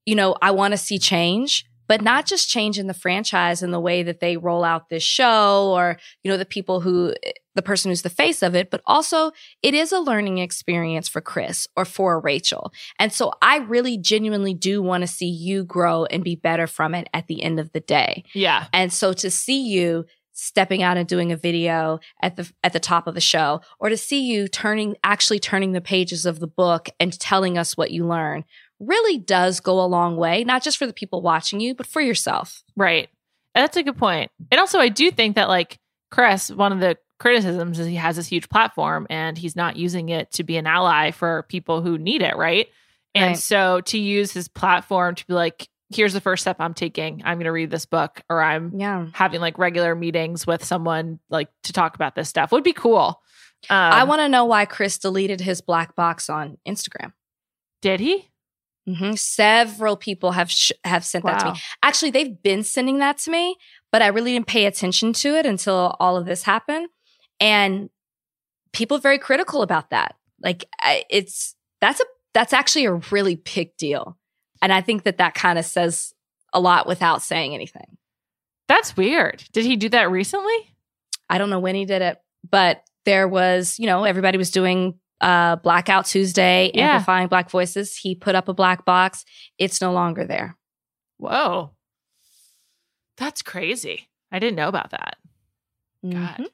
S6: you know, I want to see change, but not just change in the franchise and the way that they roll out this show or, you know, the people who, the person who's the face of it, but also it is a learning experience for Chris or for Rachel. And so I really genuinely do want to see you grow and be better from it at the end of the day.
S5: Yeah.
S6: And so to see you stepping out and doing a video at the at the top of the show or to see you turning actually turning the pages of the book and telling us what you learn really does go a long way not just for the people watching you but for yourself
S5: Right. That's a good point. And also, I do think that, like, Chris, one of the criticisms is he has this huge platform and he's not using it to be an ally for people who need it. Right. And
S6: Right.
S5: so to use his platform to be like, here's the first step I'm taking. I'm going to read this book or I'm
S6: yeah
S5: having like regular meetings with someone like to talk about this stuff would be cool. Um,
S6: i want to know why chris deleted his black box on instagram
S5: Did he?
S6: Hmm several people have sh- have sent that to me. Actually they've been sending that to me but i really didn't pay attention to it until all of this happened. And people are very critical about that. Like I, it's that's a that's actually a really big deal. And i think that that kind of says a lot without saying anything.
S5: That's weird. Did he do that recently?
S6: i don't know when he did it but there was you know everybody was doing uh blackout tuesday
S5: Yeah.
S6: amplifying black voices he put up a black box it's no longer there
S5: Whoa. That's crazy. I didn't know about that. God.
S6: Mhm.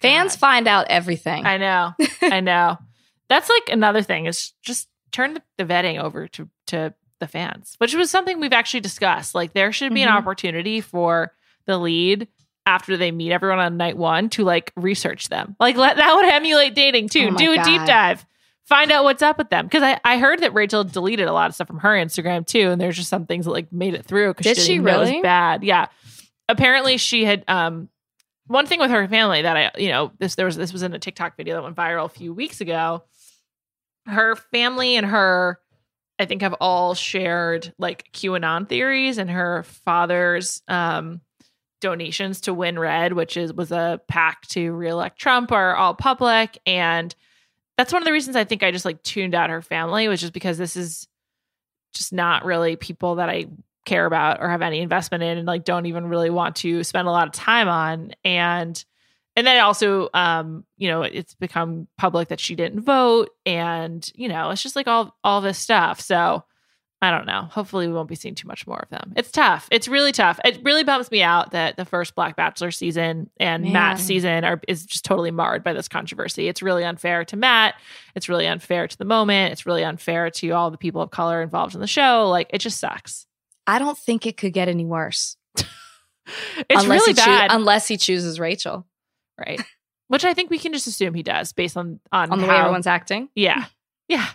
S6: Fans
S5: God.
S6: find out everything.
S5: I know. I know. That's like another thing is just turn the, vetting over to to the fans, which was something we've actually discussed. Like there should be an
S6: Mhm.
S5: opportunity for the lead after they meet everyone on night one to like research them. Like let that would emulate dating too.
S6: Oh
S5: Do a deep dive. Find out what's up with them. Because I, I heard that Rachel deleted a lot of stuff from her Instagram too. And there's just some things that like made it through because
S6: Did
S5: she,
S6: she
S5: it was
S6: really?
S5: bad. Yeah. Apparently she had um one thing with her family that I, you know, this there was this was in a TikTok video that went viral a few weeks ago. Her family and her, I think, have all shared like QAnon theories, and her father's um, donations to WinRed, which is was a PAC to reelect Trump, are all public, and that's one of the reasons I think I just like tuned out her family was just because this is just not really people that I care about or have any investment in and like don't even really want to spend a lot of time on. And and then also um you know it's become public that she didn't vote. And you know it's just like all all this stuff. So i don't know. Hopefully we won't be seeing too much more of them. It's tough. It's really tough. It really bums me out that the first black bachelor season and
S6: Man.
S5: matt's season are is just totally marred by this controversy. It's really unfair to matt. It's really unfair to the moment. It's really unfair to all the people of color involved in the show. Like it just sucks.
S6: I don't think it could get any worse.
S5: it's
S6: unless
S5: really
S6: he choo-
S5: bad.
S6: unless he chooses Rachel.
S5: Right. Which i think we can just assume he does based on on,
S6: on the way
S5: how-
S6: everyone's acting.
S5: yeah. Yeah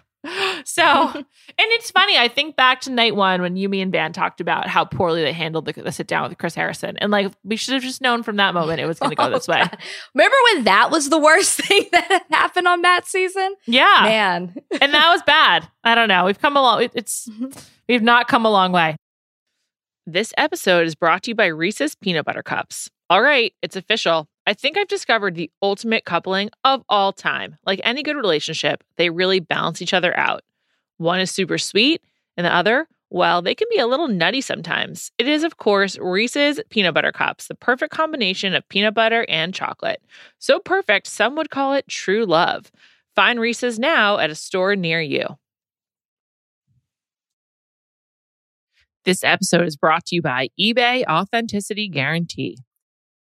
S5: so and it's funny i think back to night one when yumi and van talked about how poorly they handled the, the sit down with chris harrison. And like we should have just known from that moment it was going to go this
S6: Oh,
S5: way.
S6: God. Remember when that was the worst thing that happened on that season?
S5: yeah.
S6: Man.
S5: and that was bad. I don't know. We've come a long it's we've not come a long way. This episode is brought to you by reese's peanut butter cups. All right it's official. I think i've discovered the ultimate coupling of all time. Like any good relationship they really balance each other out one is super sweet and the other well they can be a little nutty sometimes it is of course reese's peanut butter cups the perfect combination of peanut butter and chocolate so perfect some would call it true love find reese's now at a store near you This episode is brought to you by eBay Authenticity Guarantee.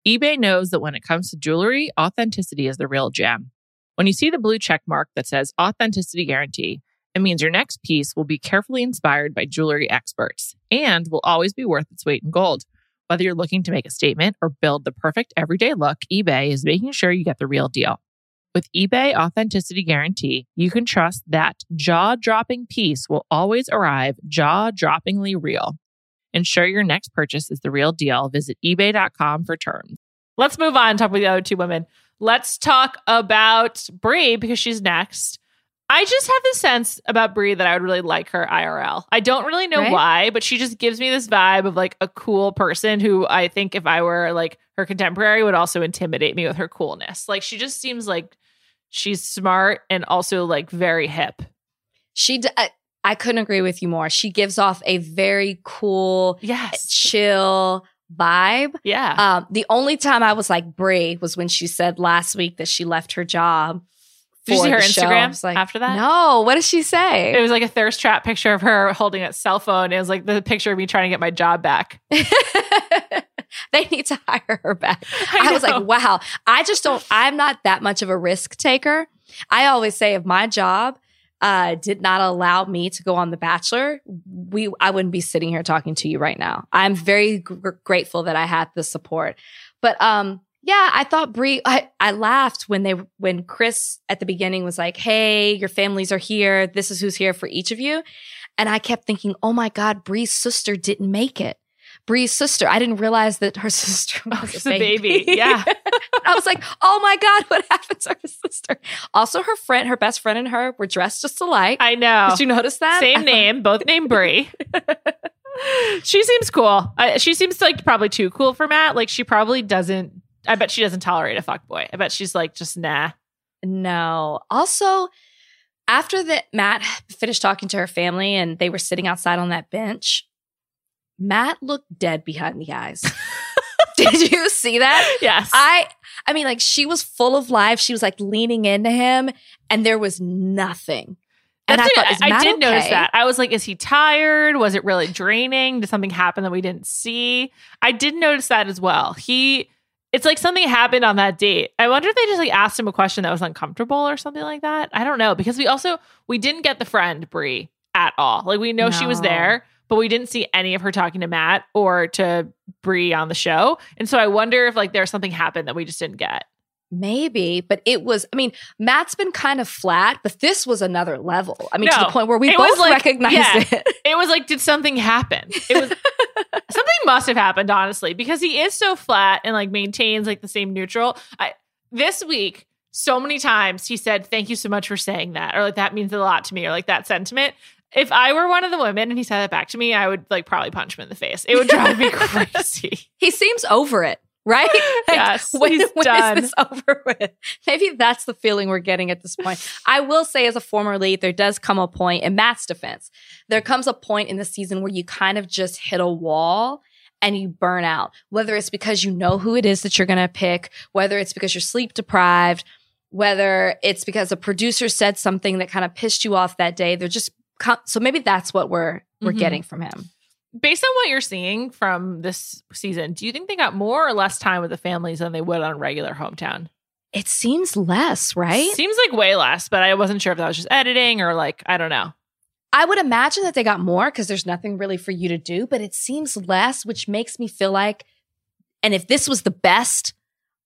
S5: eBay knows that when it comes to jewelry, authenticity is the real gem. When you see the blue check mark that says Authenticity Guarantee, it means your next piece will be carefully inspired by jewelry experts and will always be worth its weight in gold. Whether you're looking to make a statement or build the perfect everyday look, eBay is making sure you get the real deal. With eBay Authenticity Guarantee, you can trust that jaw dropping piece will always arrive jaw droppingly real. Ensure your next purchase is the real deal. Visit eBay.com for terms. Let's move on and talk with the other two women. Let's talk about Brie because she's next. I just have this sense about Bri that I would really like her IRL. I don't really know
S6: Right?
S5: why, but she just gives me this vibe of like a cool person who I think if I were like her contemporary would also intimidate me with her coolness. Like she just seems like she's smart and also like very hip.
S6: She, d- I, I couldn't agree with you more. She gives off a very cool,
S5: Yes.
S6: chill vibe.
S5: Yeah.
S6: Um, the only time I was like Bri was when she said last week that she left her job.
S5: Did you see her.
S6: I
S5: Instagram
S6: like,
S5: after that?
S6: No, what did she say?
S5: It was like a thirst trap picture of her holding a cell phone. It was like the picture of me trying to get my job back.
S6: they need to hire her back. I, was like, wow. I just don't, I'm not that much of a risk taker. I always say if my job uh, did not allow me to go on The Bachelor, we I wouldn't be sitting here talking to you right now. I'm very gr- grateful that I had the support. But um, yeah, I thought Bri. I, I laughed when they when Chris at the beginning was like, "Hey, your families are here. This is who's here for each of you," and I kept thinking, "Oh my God, Bri's sister didn't make it." Bri's sister. I didn't realize that her sister was
S5: was
S6: a baby.
S5: baby. Yeah.
S6: I was like, oh my God, what happened to her sister? Also, her friend, her best friend and her were dressed just alike.
S5: I know.
S6: Did you notice that?
S5: Same name, both named Bri. she seems cool. I, she seems like probably too cool for Matt. Like she probably doesn't. I bet she doesn't tolerate a fuck boy. I bet she's like just nah.
S6: No. Also, after that, Matt finished talking to her family and they were sitting outside on that bench. Matt looked dead behind the eyes. Did you see that?
S5: Yes.
S6: I I mean, like she was full of life. She was like leaning into him, and there was nothing. And
S5: That's
S6: I thought, is
S5: I
S6: Matt
S5: did notice
S6: okay?
S5: that. I was like, is he tired? Was it really draining? Did something happen that we didn't see? I did notice that as well. He, it's like something happened on that date. I wonder if they just like asked him a question that was uncomfortable or something like that. I don't know because we also we didn't get the friend Bri at all. Like we know she was there, but we didn't see any of her talking to Matt or to Bri on the show. And so I wonder if like there's something happened that we just didn't get.
S6: Maybe, but it was. I mean, Matt's been kind of flat, but this was another level. I mean, to the point where we both
S5: like-
S6: recognized
S5: yeah.
S6: it.
S5: It was like, did something happen? It was something must have happened, honestly, because he is so flat and like maintains like the same neutral. I this week, so many times he said, Thank you so much for saying that, or like that means a lot to me, or like that sentiment. If I were one of the women and he said that back to me, I would like probably punch him in the face. It would drive me crazy.
S6: He seems over it, right? Like,
S5: Yes,
S6: when,
S5: he's
S6: when is
S5: done.
S6: this over with? Maybe that's the feeling we're getting at this point. I will say, as a former lead, there does come a point in Matt's defense. There comes a point in the season where you kind of just hit a wall and you burn out. Whether it's because you know who it is that you're going to pick, whether it's because you're sleep deprived, whether it's because a producer said something that kind of pissed you off that day. They're just so maybe that's what we're we're
S5: Mhm.
S6: getting from him.
S5: Based on what you're seeing from this season, do you think they got more or less time with the families than they would on regular hometown?
S6: It seems less, right?
S5: Seems like way less, but I wasn't sure if that was just editing or like I don't know.
S6: I would imagine that they got more because there's nothing really for you to do, but it seems less, which makes me feel like, and if this was the best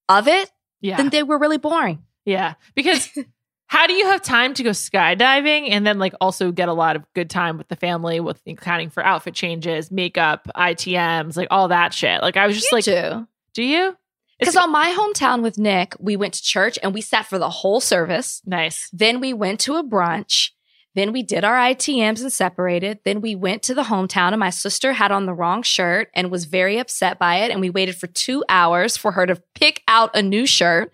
S6: of it,
S5: Yeah.
S6: then they were really boring.
S5: Yeah, because how do you have time to go skydiving and then like also get a lot of good time with the family with accounting for outfit changes, makeup, ITMs, like all that shit? Like I was just
S6: You
S5: like,
S6: do.
S5: do you?
S6: Because on my hometown with Nick, we went to church and we sat for the whole service.
S5: nice.
S6: Then we went to a brunch. Then we did our ITMs and separated. Then we went to the hometown and my sister had on the wrong shirt and was very upset by it. And we waited for two hours for her to pick out a new shirt.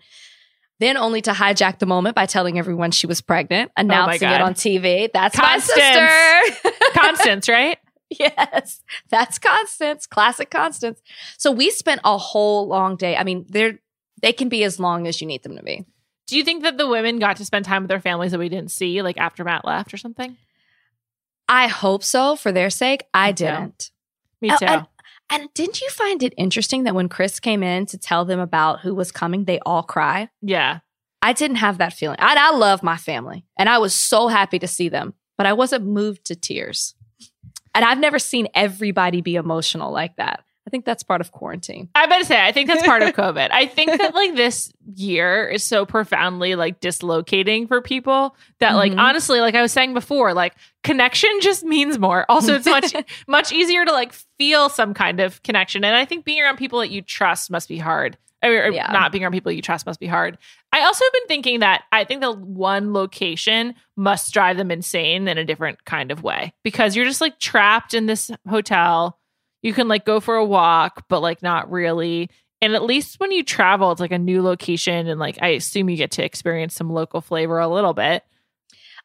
S6: Then only to hijack the moment by telling everyone she was pregnant, oh announcing it on TV. That's
S5: Constance.
S6: my sister.
S5: Constance, right?
S6: yes, that's Constance, classic Constance. So we spent a whole long day. I mean, they're they can be as long as you need them to be.
S5: Do you think that the women got to spend time with their families that we didn't see, like after Matt left or something?
S6: I hope so for their sake. I
S5: Me
S6: didn't.
S5: Me
S6: Oh,
S5: too.
S6: and- And didn't you find it interesting that when Chris came in to tell them about who was coming, they all cried?
S5: yeah.
S6: I didn't have that feeling. I, I love my family and I was so happy to see them, but I wasn't moved to tears. And I've never seen everybody be emotional like that. I think that's part of quarantine.
S5: I better say, I think that's part of COVID. I think that like this year is so profoundly like dislocating for people that like
S6: Mhm.
S5: honestly, like I was saying before, like connection just means more. Also, it's much much easier to like feel some kind of connection. And I think being around people that you trust must be hard. Or, or
S6: Yeah.
S5: not being around people you trust must be hard. I also have been thinking that I think the one location must drive them insane in a different kind of way because you're just like trapped in this hotel. You can like go for a walk, but like not really. And at least when you travel, it's like a new location. And like I assume you get to experience some local flavor a little bit.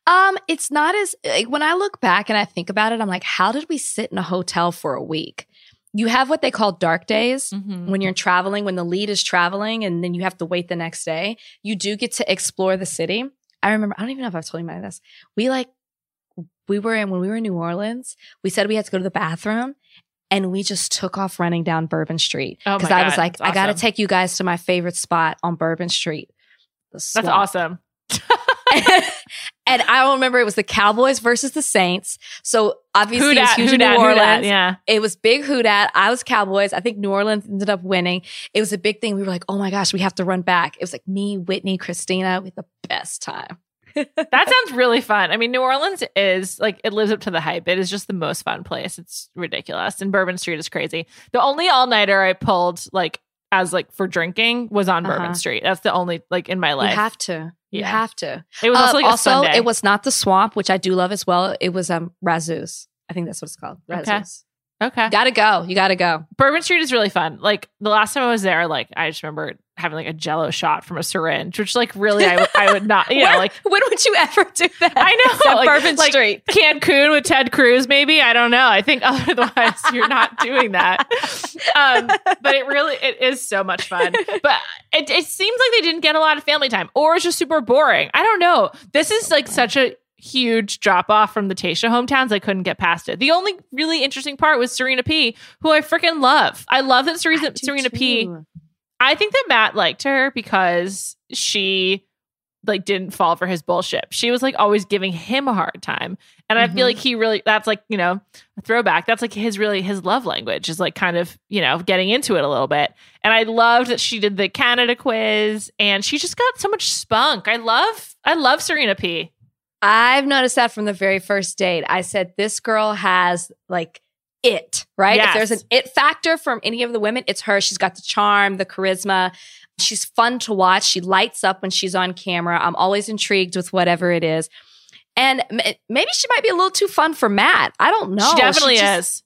S6: Um, it's not as like, when I look back and I think about it, I'm like, how did we sit in a hotel for a week? You have what they call dark days
S5: Mhm.
S6: when you're traveling, when the lead is traveling, and then you have to wait the next day. You do get to explore the city. I remember, I don't even know if I've told you about this. We like, we were in when we were in New Orleans. We said we had to go to the bathroom, and we just took off running down Bourbon Street
S5: Oh
S6: because I was like,
S5: that's
S6: I got to take you guys to my favorite spot on Bourbon Street.
S5: That's awesome.
S6: and I remember it was the Cowboys versus the Saints. So obviously
S5: Who
S6: it was huge in New? Orleans.
S5: dat? Yeah.
S6: It was big who dat. I was Cowboys. I think New Orleans ended up winning. It was a big thing. We were like, oh my gosh, we have to run back. It was like me, Whitney, Christina with the best time.
S5: That sounds really fun. I mean, New Orleans is like it lives up to the hype. It is just the most fun place. It's ridiculous. And Bourbon Street is crazy. The only all nighter I pulled like as like for drinking was on
S6: Uh-huh.
S5: Bourbon Street. That's the only like in my life.
S6: You have to. You
S5: Yeah.
S6: have to.
S5: it was also
S6: Uh,
S5: like a Sunday.
S6: it was not the swamp, which I do love as well. It was um Razuz. I think that's what it's called.
S5: Okay. Okay.
S6: Gotta go. You gotta go.
S5: Bourbon Street is really fun. Like the last time I was there, like I just remember having like a Jello shot from a syringe, which like really I, I would not. You know,
S6: Where-
S5: like
S6: when would you ever do that?
S5: I know,
S6: Except
S5: like-
S6: Bourbon
S5: like-
S6: Street.
S5: Cancun with Ted Cruz, maybe. I don't know. I think otherwise you're not doing that. Um, but it really it is so much fun. But it, it seems like they didn't get a lot of family time, or it's just super boring. I don't know. This is like such a huge drop off from the Tayshia hometowns. I couldn't get past it. The only really interesting part was Serena P, who I freaking love. I love that Serena, Serena P. I think that Matt liked her because she like didn't fall for his bullshit. She was like always giving him a hard time. And I
S6: Mhm.
S5: feel like he really that's like, you know, a throwback. That's like his really his love language is like kind of, you know, getting into it a little bit. And I loved that she did the Canada quiz and she just got so much spunk. I love I love Serena P.
S6: I've noticed that from the very first date. I said, this girl has like it, right?
S5: Yes.
S6: If there's an it factor from any of the women, it's her. She's got the charm, the charisma. She's fun to watch. She lights up when she's on camera. I'm always intrigued with whatever it is. And m- maybe she might be a little too fun for Matt. I don't know.
S5: she definitely
S6: just-
S5: is.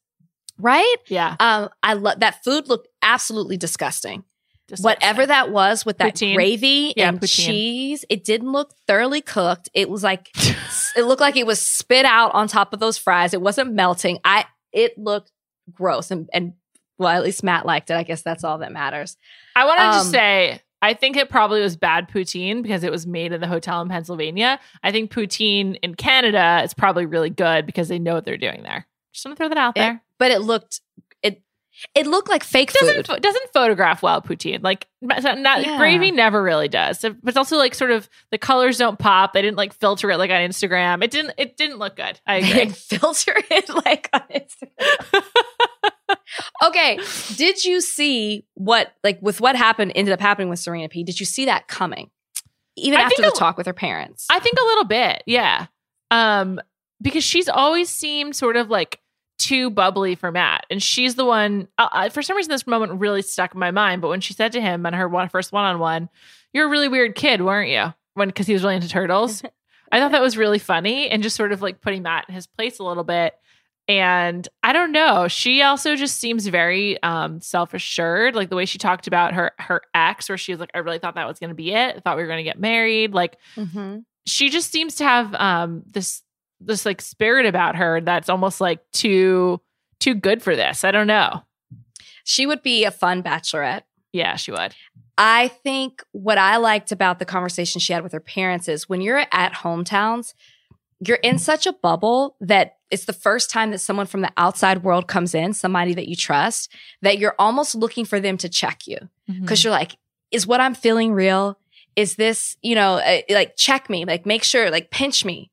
S6: Right?
S5: Yeah.
S6: Um, I love that food looked absolutely disgusting.
S5: Just
S6: Whatever that was with that
S5: Poutine?
S6: gravy
S5: Yeah,
S6: and
S5: poutine.
S6: cheese, it didn't look thoroughly cooked. It was like it looked like it was spit out on top of those fries. It wasn't melting. I it looked gross and and well, at least Matt liked it. I guess that's all that matters.
S5: I want to just
S6: Um,
S5: say, I think it probably was bad poutine because it was made in the hotel in Pennsylvania. I think poutine in Canada is probably really good because they know what they're doing there. Just want to throw that out
S6: It-
S5: there.
S6: But it looked it looked like fake
S5: doesn't
S6: food.
S5: doesn't photograph well poutine like not,
S6: Yeah.
S5: gravy never really does but it's also like sort of the colors don't pop they didn't like filter it like on instagram it didn't it didn't look good i agree
S6: filter it like on Instagram. okay, did you see what like with what happened ended up happening with Serena P? Did you see that coming? Even
S5: I
S6: after the
S5: a-
S6: talk with her parents.
S5: i think a little bit yeah um because she's always seemed sort of like too bubbly for matt and she's the one uh, for some reason this moment really stuck in my mind but when she said to him on her one first one-on-one you're a really weird kid weren't you when because he was really into turtles I thought that was really funny and just sort of like putting Matt in his place a little bit. And I don't know, she also just seems very um self-assured, like the way she talked about her her ex where she was like I really thought that was going to be it. I thought we were going to get married. Like
S6: Mhm.
S5: she just seems to have um this this like spirit about her that's almost like too too good for this. I don't know.
S6: She would be a fun bachelorette.
S5: Yeah, she would.
S6: I think what I liked about the conversation she had with her parents is when you're at hometowns, you're in such a bubble that it's the first time that someone from the outside world comes in, somebody that you trust, that you're almost looking for them to check you.
S5: Mm-hmm.
S6: because you're like, is what I'm feeling real? Is this, you know, uh, like check me, like make sure, like pinch me.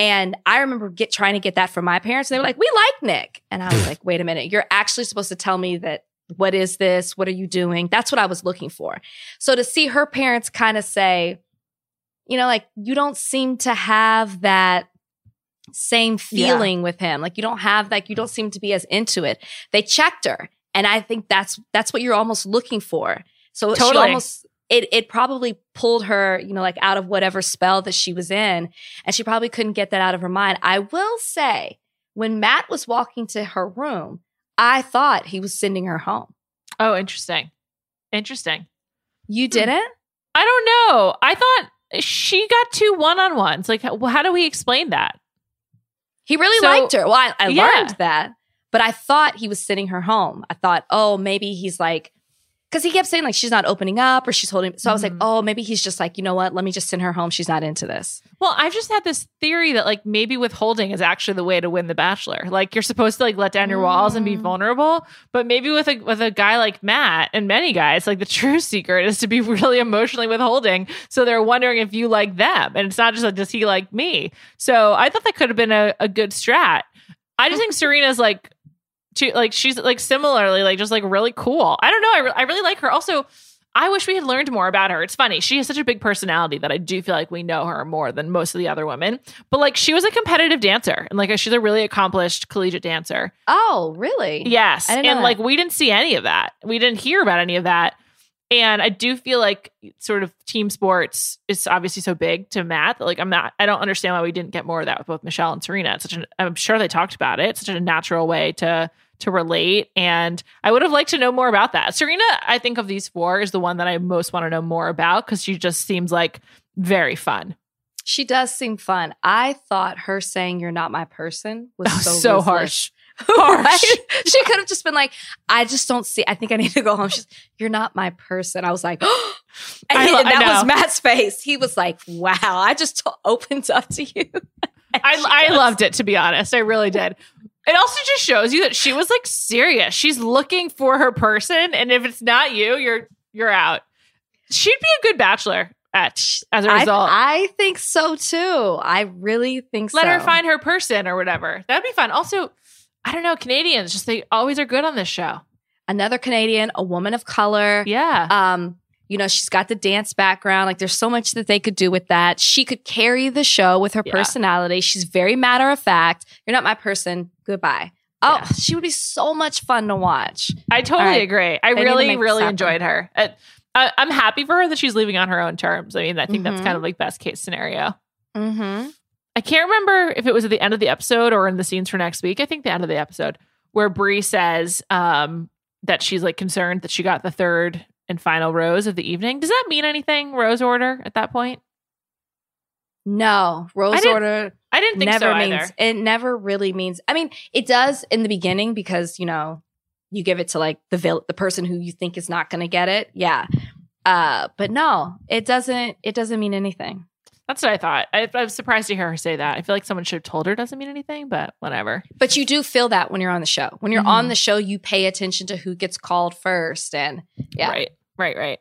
S6: And I remember get trying to get that from my parents. And they were like, we like Nick. And I was like, wait a minute, you're actually supposed to tell me that what is this? What are you doing? That's what I was looking for. So to see her parents kind of say, you know, like you don't seem to have that same feeling with him. Like you don't have like you don't seem to be as into it. They checked her. And I think that's that's what you're almost looking for. So she
S5: Totally.
S6: almost it it probably pulled her, you know, like out of whatever spell that she was in, and she probably couldn't get that out of her mind. I will say, when Matt was walking to her room, I thought he was sending her home.
S5: Oh, interesting. Interesting.
S6: You
S5: Hmm.
S6: didn't?
S5: I don't know. I thought she got two one-on-ones. Like, how, how do we explain that?
S6: He really
S5: So-
S6: liked her. Well, I, I
S5: Yeah.
S6: learned that, but I thought he was sending her home. I thought, oh, maybe he's like, because he kept saying like she's not opening up or she's holding. So I was like,
S5: Mhm.
S6: oh, maybe he's just like, you know what? Let me just send her home. She's not into this.
S5: Well, I've just had this theory that like maybe withholding is actually the way to win the bachelor. Like you're supposed to like let down your walls and be
S6: Mm.
S5: vulnerable, but maybe with a with a guy like Matt and many guys, like the true secret is to be really emotionally withholding. So they're wondering if you like them, and it's not just like does he like me. So I thought that could have been a, a good strat. I just think Serena's like, she, like she's like similarly like just like really cool. I don't know. I, re- I really like her. Also, I wish we had learned more about her. It's funny. She has such a big personality that I do feel like we know her more than most of the other women. But like she was a competitive dancer and like she's a really accomplished collegiate dancer.
S6: Oh, really?
S5: Yes. And like we didn't see any of that. We didn't hear about any of that. And I do feel like sort of team sports is obviously so big to Matt like I'm not I don't understand why we didn't get more of that with both Michelle and Serena. It's such an I'm sure they talked about it. It's such a natural way to to relate. And I would have liked to know more about that. Serena, I think of these four is the one that I most want to know more about because she just seems like very fun.
S6: She does seem fun. I thought her saying "You're not my person" was so,
S5: so harsh.
S6: Right? She could have just been like, "I just don't see. I think I need to go home." She's, "You're not my person." I was like, and,
S5: I lo-
S6: and
S5: I
S6: that was. Matt's face. He was like, "Wow, I just t- opened up to you."
S5: I, I loved it to be honest. I really did. It also just shows you that she was like serious. She's looking for her person, and if it's not you, you're you're out. She'd be a good bachelor at as a result.
S6: I think so too. I really think
S5: Let
S6: so.
S5: Let her find her person or whatever. That'd be fun. Also, I don't know, Canadians just they always are good on this show.
S6: another Canadian, a woman of color.
S5: Yeah.
S6: Um, you know, she's got the dance background. Like, there's so much that they could do with that. She could carry the show with her
S5: Yeah.
S6: personality. She's very matter of fact. You're not my person. Goodbye. Oh,
S5: Yeah.
S6: she would be so much fun to watch.
S5: I totally
S6: All right.
S5: agree. I really, really enjoyed her. Uh, I, I'm happy for her that she's leaving on her own terms. I mean, I think that's
S6: Mhm.
S5: kind of like best case scenario.
S6: Mm-hmm.
S5: I can't remember if it was at the end of the episode or in the scenes for next week. I think the end of the episode where Bri says um, that she's like concerned that she got the third and final rose of the evening. Does that mean anything? Rose order at that point?
S6: No, Rose
S5: didn't
S6: Order
S5: I didn't think
S6: never
S5: so
S6: means
S5: either.
S6: it never really means. I mean, it does in the beginning because you know you give it to like the vil- the person who you think is not going to get it. Yeah, uh, but no, it doesn't. It doesn't mean anything.
S5: That's what I thought. I, I was surprised to hear her say that. I feel like someone should have told her it doesn't mean anything, but whatever.
S6: But you do feel that when you're on the show. When you're
S5: Mhm.
S6: on the show, you pay attention to who gets called first, and yeah,
S5: Right, right, right.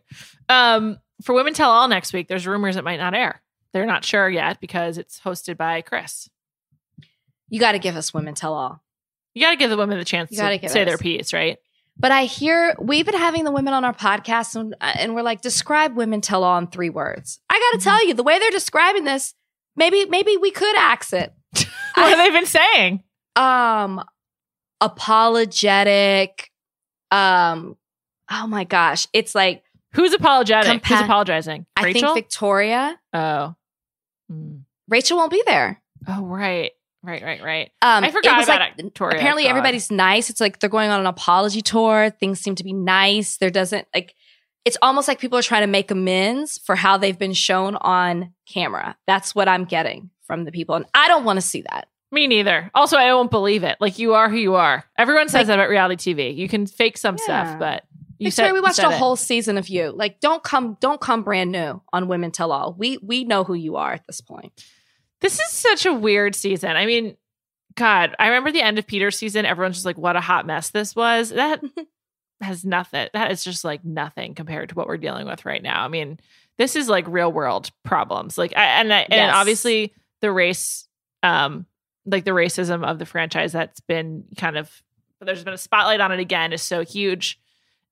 S5: Um, for Women Tell All next week, there's rumors it might not air. They're not sure yet because it's hosted by Chris.
S6: you got to give us women tell all.
S5: You got to give the women the chance to say
S6: us-
S5: their piece, right?
S6: But I hear we've been having the women on our podcast, and, uh, and we're like, describe women tell all in three words. I got to tell you, the way they're describing this, maybe maybe we could axe it.
S5: What have they been saying?
S6: um apologetic um oh my gosh it's like
S5: Who's apologetic? Who's
S6: Compa-
S5: apologizing?
S6: i
S5: Rachel?
S6: think victoria
S5: oh. Hmm.
S6: rachel won't be there
S5: Oh, right. Right, right, right.
S6: um
S5: I forgot
S6: it was
S5: about
S6: like,
S5: Victoria.
S6: apparently
S5: God.
S6: everybody's nice it's like they're going on an apology tour things seem to be nice there doesn't like it's almost like people are trying to make amends for how they've been shown on camera that's what i'm getting from the people and i don't want to see that
S5: Me neither. Also, I won't believe it. Like you are who you are. Everyone says
S6: Like-
S5: that about reality TV. You can fake some
S6: Yeah.
S5: stuff, but you
S6: Victoria,
S5: said
S6: we watched a
S5: it.
S6: whole season of you. Like, don't come, don't come brand new on Women Tell All. We we know who you are at this point.
S5: This is such a weird season. I mean, God, I remember the end of Peter's season. Everyone's just like, "What a hot mess this was." That has nothing. That is just like nothing compared to what we're dealing with right now. I mean, this is like real world problems. Like, I, and I, and
S6: Yes.
S5: obviously the race, um, like the racism of the franchise that's been kind of there's been a spotlight on it again is so huge.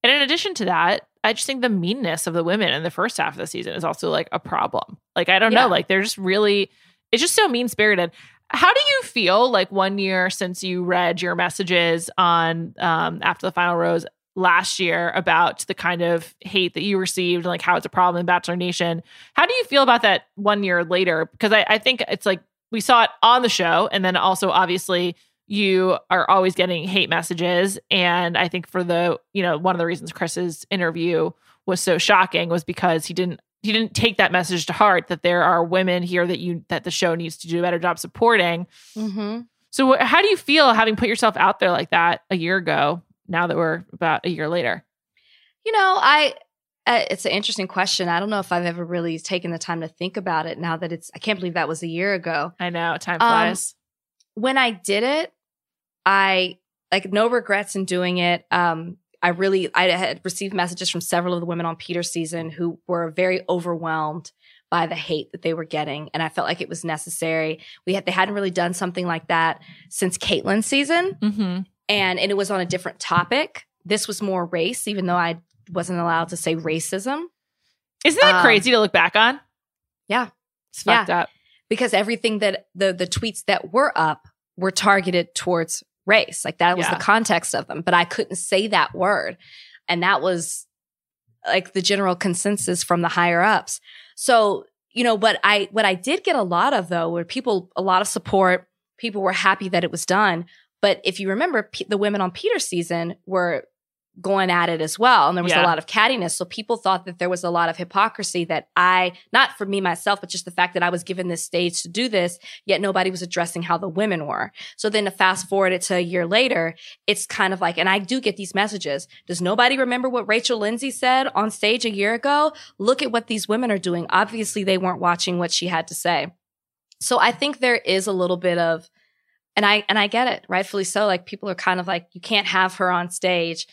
S5: And in addition to that, I just think the meanness of the women in the first half of the season is also like a problem. Like, I don't
S6: Yeah.
S5: know, like they're just really, it's just so mean spirited. How do you feel like one year since you read your messages on um, after the final rose last year about the kind of hate that you received and like how it's a problem in Bachelor Nation? How do you feel about that one year later? Because I, I think it's like we saw it on the show, and then also obviously you are always getting hate messages. And I think for the, you know, one of the reasons Chris's interview was so shocking was because he didn't he didn't take that message to heart that there are women here that you that the show needs to do a better job supporting.
S6: Mm-hmm.
S5: So wh- how do you feel having put yourself out there like that a year ago? Now that we're about a year later,
S6: You know, I uh, it's an interesting question. I don't know if I've ever really taken the time to think about it now that it's I can't believe that was a year ago.
S5: I know time
S6: Um,
S5: flies.
S6: When I did it, I like no regrets in doing it. Um I really I had received messages from several of the women on Peter's season who were very overwhelmed by the hate that they were getting and I felt like it was necessary. We had they hadn't really done something like that since Kaitlyn's season.
S5: mm-hmm.
S6: and, and it was on a different topic. This was more race, even though I wasn't allowed to say racism
S5: Isn't that
S6: Um,
S5: crazy to look back on?
S6: Yeah.
S5: it's fucked up.
S6: because everything that the the tweets that were up were targeted towards race. Like that was
S5: Yeah.
S6: the context of them, but I couldn't say that word. And that was like the general consensus from the higher ups. So, you know, what I what I did get a lot of though were people a lot of support. People were happy that it was done. But if you remember, the women on Peter's season were going at it as well. And there was
S5: Yeah.
S6: a lot of cattiness. So people thought that there was a lot of hypocrisy that I, not for me myself, but just the fact that I was given this stage to do this, yet nobody was addressing how the women were. So then to fast forward it to a year later, it's kind of like, and I do get these messages. Does nobody remember what Rachel Lindsay said on stage a year ago? Look at what these women are doing. Obviously, they weren't watching what she had to say. So I think there is a little bit of, and I and I get it, rightfully so. Like people are kind of like, you can't have her on stage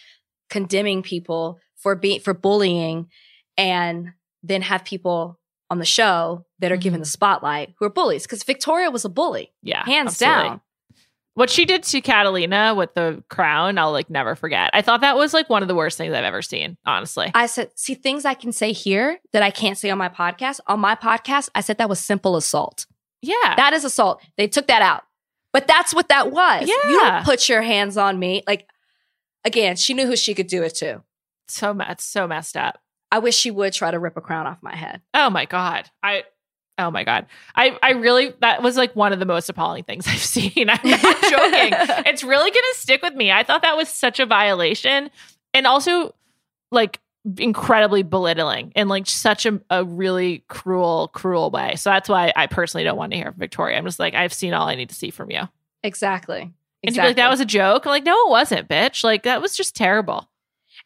S6: condemning people for being for bullying, and then have people on the show that are given the mm-hmm. spotlight who are bullies. Because Victoria was a bully,
S5: Yeah,
S6: hands
S5: absolutely.
S6: down.
S5: What she did to Catalina with the crown, I'll like never forget. I thought that was like one of the worst things I've ever seen, honestly.
S6: I said, see things I can say here that I can't say on my podcast. On my podcast, I said that was simple assault.
S5: yeah.
S6: That is assault. They took that out. But that's what that was. You
S5: Yeah.
S6: don't put your hands on me. Like, again, she knew who she could do it to.
S5: so it's so messed up.
S6: I wish she would try to rip a crown off my head.
S5: Oh my god. I oh my god. I I really that was like one of the most appalling things I've seen. I'm not joking. it's really going to stick with me. I thought that was such a violation and also like incredibly belittling in like such a, a really cruel cruel way. So that's why I personally don't want to hear from Victoria. I'm just like I've seen all I need to see from you.
S6: Exactly.
S5: And to be like that was a joke. I'm like no it wasn't, bitch. Like that was just terrible.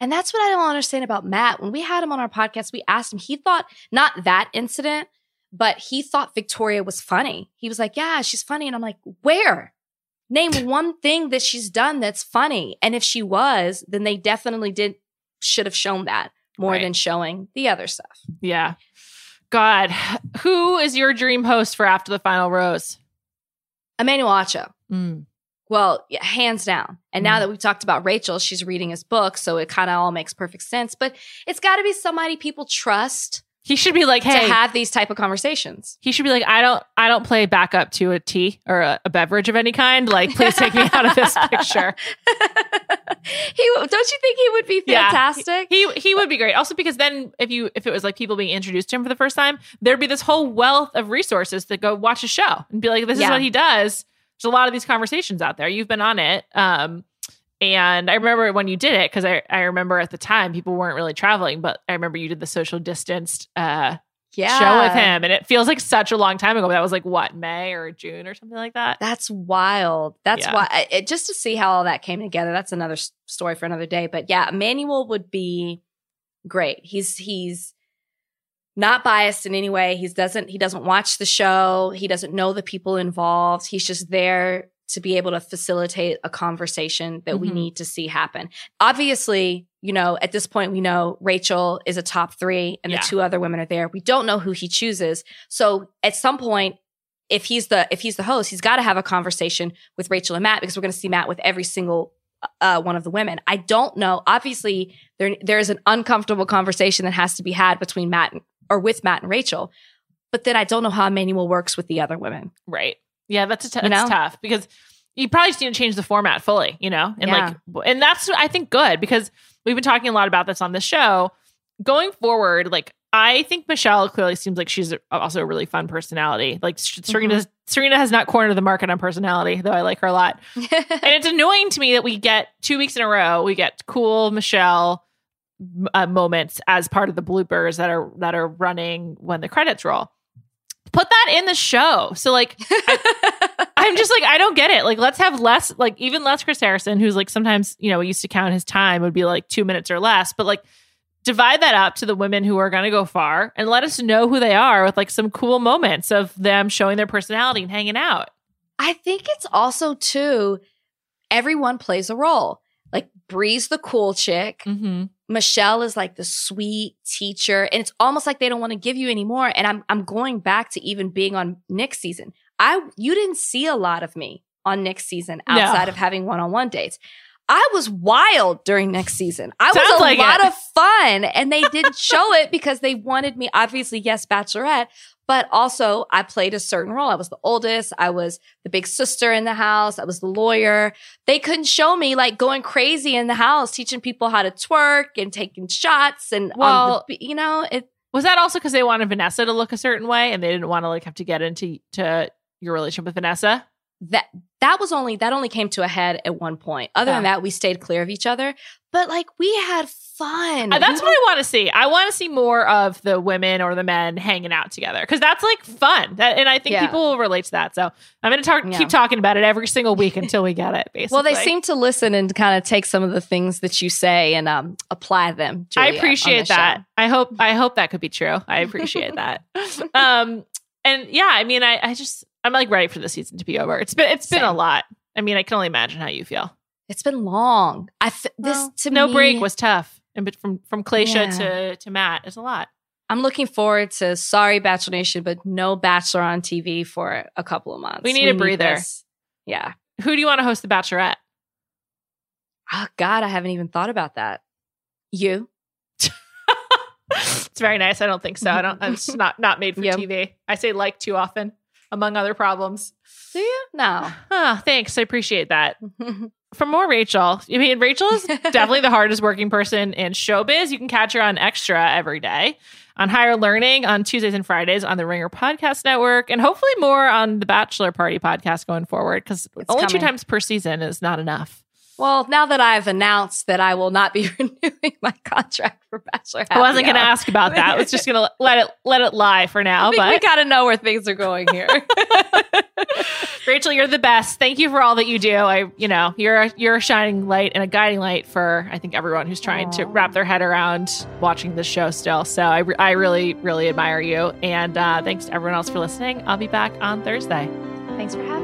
S6: And that's what I don't understand about Matt. When we had him on our podcast, we asked him, he thought not that incident, but he thought Victoria was funny. He was like, Yeah, she's funny. And I'm like, Where? Name one thing that she's done that's funny. And if she was, then they definitely did should have shown that more
S5: Right.
S6: than showing the other stuff.
S5: Yeah. God, who is your dream host for after the final rose?
S6: Emmanuel Acho.
S5: Mm.
S6: Well, yeah, hands down. And now
S5: Mhm.
S6: that we've talked about Rachel, she's reading his book, so it kind of all makes perfect sense. But it's got to be somebody people trust
S5: He should be like,
S6: to
S5: hey,
S6: have these type of conversations.
S5: he should be like, I don't, I don't play backup to a tea or a, a beverage of any kind. Like, please take me out of this picture.
S6: he don't you think he would be
S5: Yeah.
S6: fantastic?
S5: He he would be great. Also, because then if you if it was like people being introduced to him for the first time, there'd be this whole wealth of resources to go watch a show and be like, this is what he does. There's a lot of these conversations out there. You've been on it. Um, and I remember when you did it because I, I remember at the time people weren't really traveling, but I remember you did the social distanced uh,
S6: yeah,
S5: show with him, and it feels like such a long time ago. But that was like what May or June or something like that.
S6: That's wild. That's
S5: Yeah.
S6: why it, just to see how all that came together. That's another story for another day. But yeah, Emmanuel would be great. He's he's not biased in any way. He doesn't he doesn't watch the show. He doesn't know the people involved. He's just there to be able to facilitate a conversation that we
S5: Mhm.
S6: need to see happen. Obviously, you know, at this point we know Rachel is a top 3 and
S5: Yeah.
S6: the two other women are there. We don't know who he chooses. So at some point if he's the if he's the host, he's got to have a conversation with Rachel and Matt because we're going to see Matt with every single uh, one of the women. I don't know. Obviously, there there is an uncomfortable conversation that has to be had between Matt and, or with Matt and Rachel. But then I don't know how Emmanuel works with the other women.
S5: Right. Yeah, that's a t-
S6: You
S5: that's
S6: know?
S5: tough because you probably just need to change the format fully, you know? And
S6: Yeah.
S5: like and that's I think good because we've been talking a lot about this on the show. Going forward, like I think Michelle clearly seems like she's also a really fun personality. Like
S6: Mm-hmm.
S5: Serena Serena has not cornered the market on personality, though I like her a lot. and it's annoying to me that we get two weeks in a row, we get cool Michelle, uh, moments as part of the bloopers that are that are running when the credits roll. Put that in the show. So like I, I'm just like I don't get it. Like let's have less like even less Chris Harrison who's like sometimes, you know, used to count his time would be like 2 minutes or less, but like divide that up to the women who are going to go far and let us know who they are with like some cool moments of them showing their personality and hanging out.
S6: I think it's also too everyone plays a role. Bri's the cool chick.
S5: Mm-hmm.
S6: Michelle is like the sweet teacher, and it's almost like they don't want to give you anymore. And I'm I'm going back to even being on Nick's season. I you didn't see a lot of me on Nick's season
S5: No.
S6: outside of having one on one dates. I was wild during Nick's season. I
S5: Sounds
S6: was a
S5: like
S6: lot
S5: it.
S6: of fun, and they didn't show it because they wanted me. Obviously, yes, Bachelorette, but also I played a certain role. I was the oldest. I was the big sister in the house. I was the lawyer. They couldn't show me like going crazy in the house, teaching people how to twerk and taking shots and
S5: Well-
S6: the, you know, it.
S5: Was that also because they wanted Vanessa to look a certain way and they didn't want to like have to get into to your relationship with Vanessa?
S6: That that was only that only came to a head at one point. Other than that, we stayed clear of each other. But like we had fun.
S5: Uh, That's what I want to see. I want to see more of the women or the men hanging out together because that's like fun. That, and I think
S6: Yeah.
S5: people will relate to that. So I'm going to talk,
S6: Yeah.
S5: keep talking about it every single week until we get it. Basically,
S6: well, they seem to listen and kind of take some of the things that you say and um, apply them.
S5: I appreciate that.
S6: show.
S5: I hope I hope that could be true. I appreciate that. Um, and yeah, I mean, I, I just I'm like ready for the season to be over. It's been it's been a lot. I mean, I can only imagine how you feel.
S6: It's been long. I f- this to
S5: no
S6: me,
S5: break was tough, and but from from Claysha
S6: Yeah.
S5: to to Matt, it's a lot.
S6: I'm looking forward to sorry Bachelor Nation, but no Bachelor on TV for a couple of months.
S5: We need a breather.
S6: this. Yeah.
S5: Who do you want to host the Bachelorette?
S6: Oh God, I haven't even thought about that. You?
S5: it's very nice. I don't think so. I don't. It's not not made for
S6: Yep.
S5: TV. I say like too often, among other problems.
S6: Do you? No.
S5: Ah, thanks. I appreciate that. For more Rachel, I mean, Rachel is definitely the hardest working person in showbiz. You can catch her on Extra every day, on Higher Learning on Tuesdays and Fridays on the Ringer Podcast Network, and hopefully more on the Bachelor Party podcast going forward because only two times per season is not enough.
S6: Well, now that I've announced that I will not be renewing my contract for Bachelor,
S5: I wasn't going to ask about that. I was just going to let it let it lie for now. But
S6: we got to know where things are going here.
S5: Rachel, you're the best. Thank you for all that you do. I, you know, you're a, you're a shining light and a guiding light for I think everyone who's trying to wrap their head around watching this show still. So I, re- I really really admire you and uh, thanks to everyone else for listening. I'll be back on Thursday.
S6: Thanks for having me.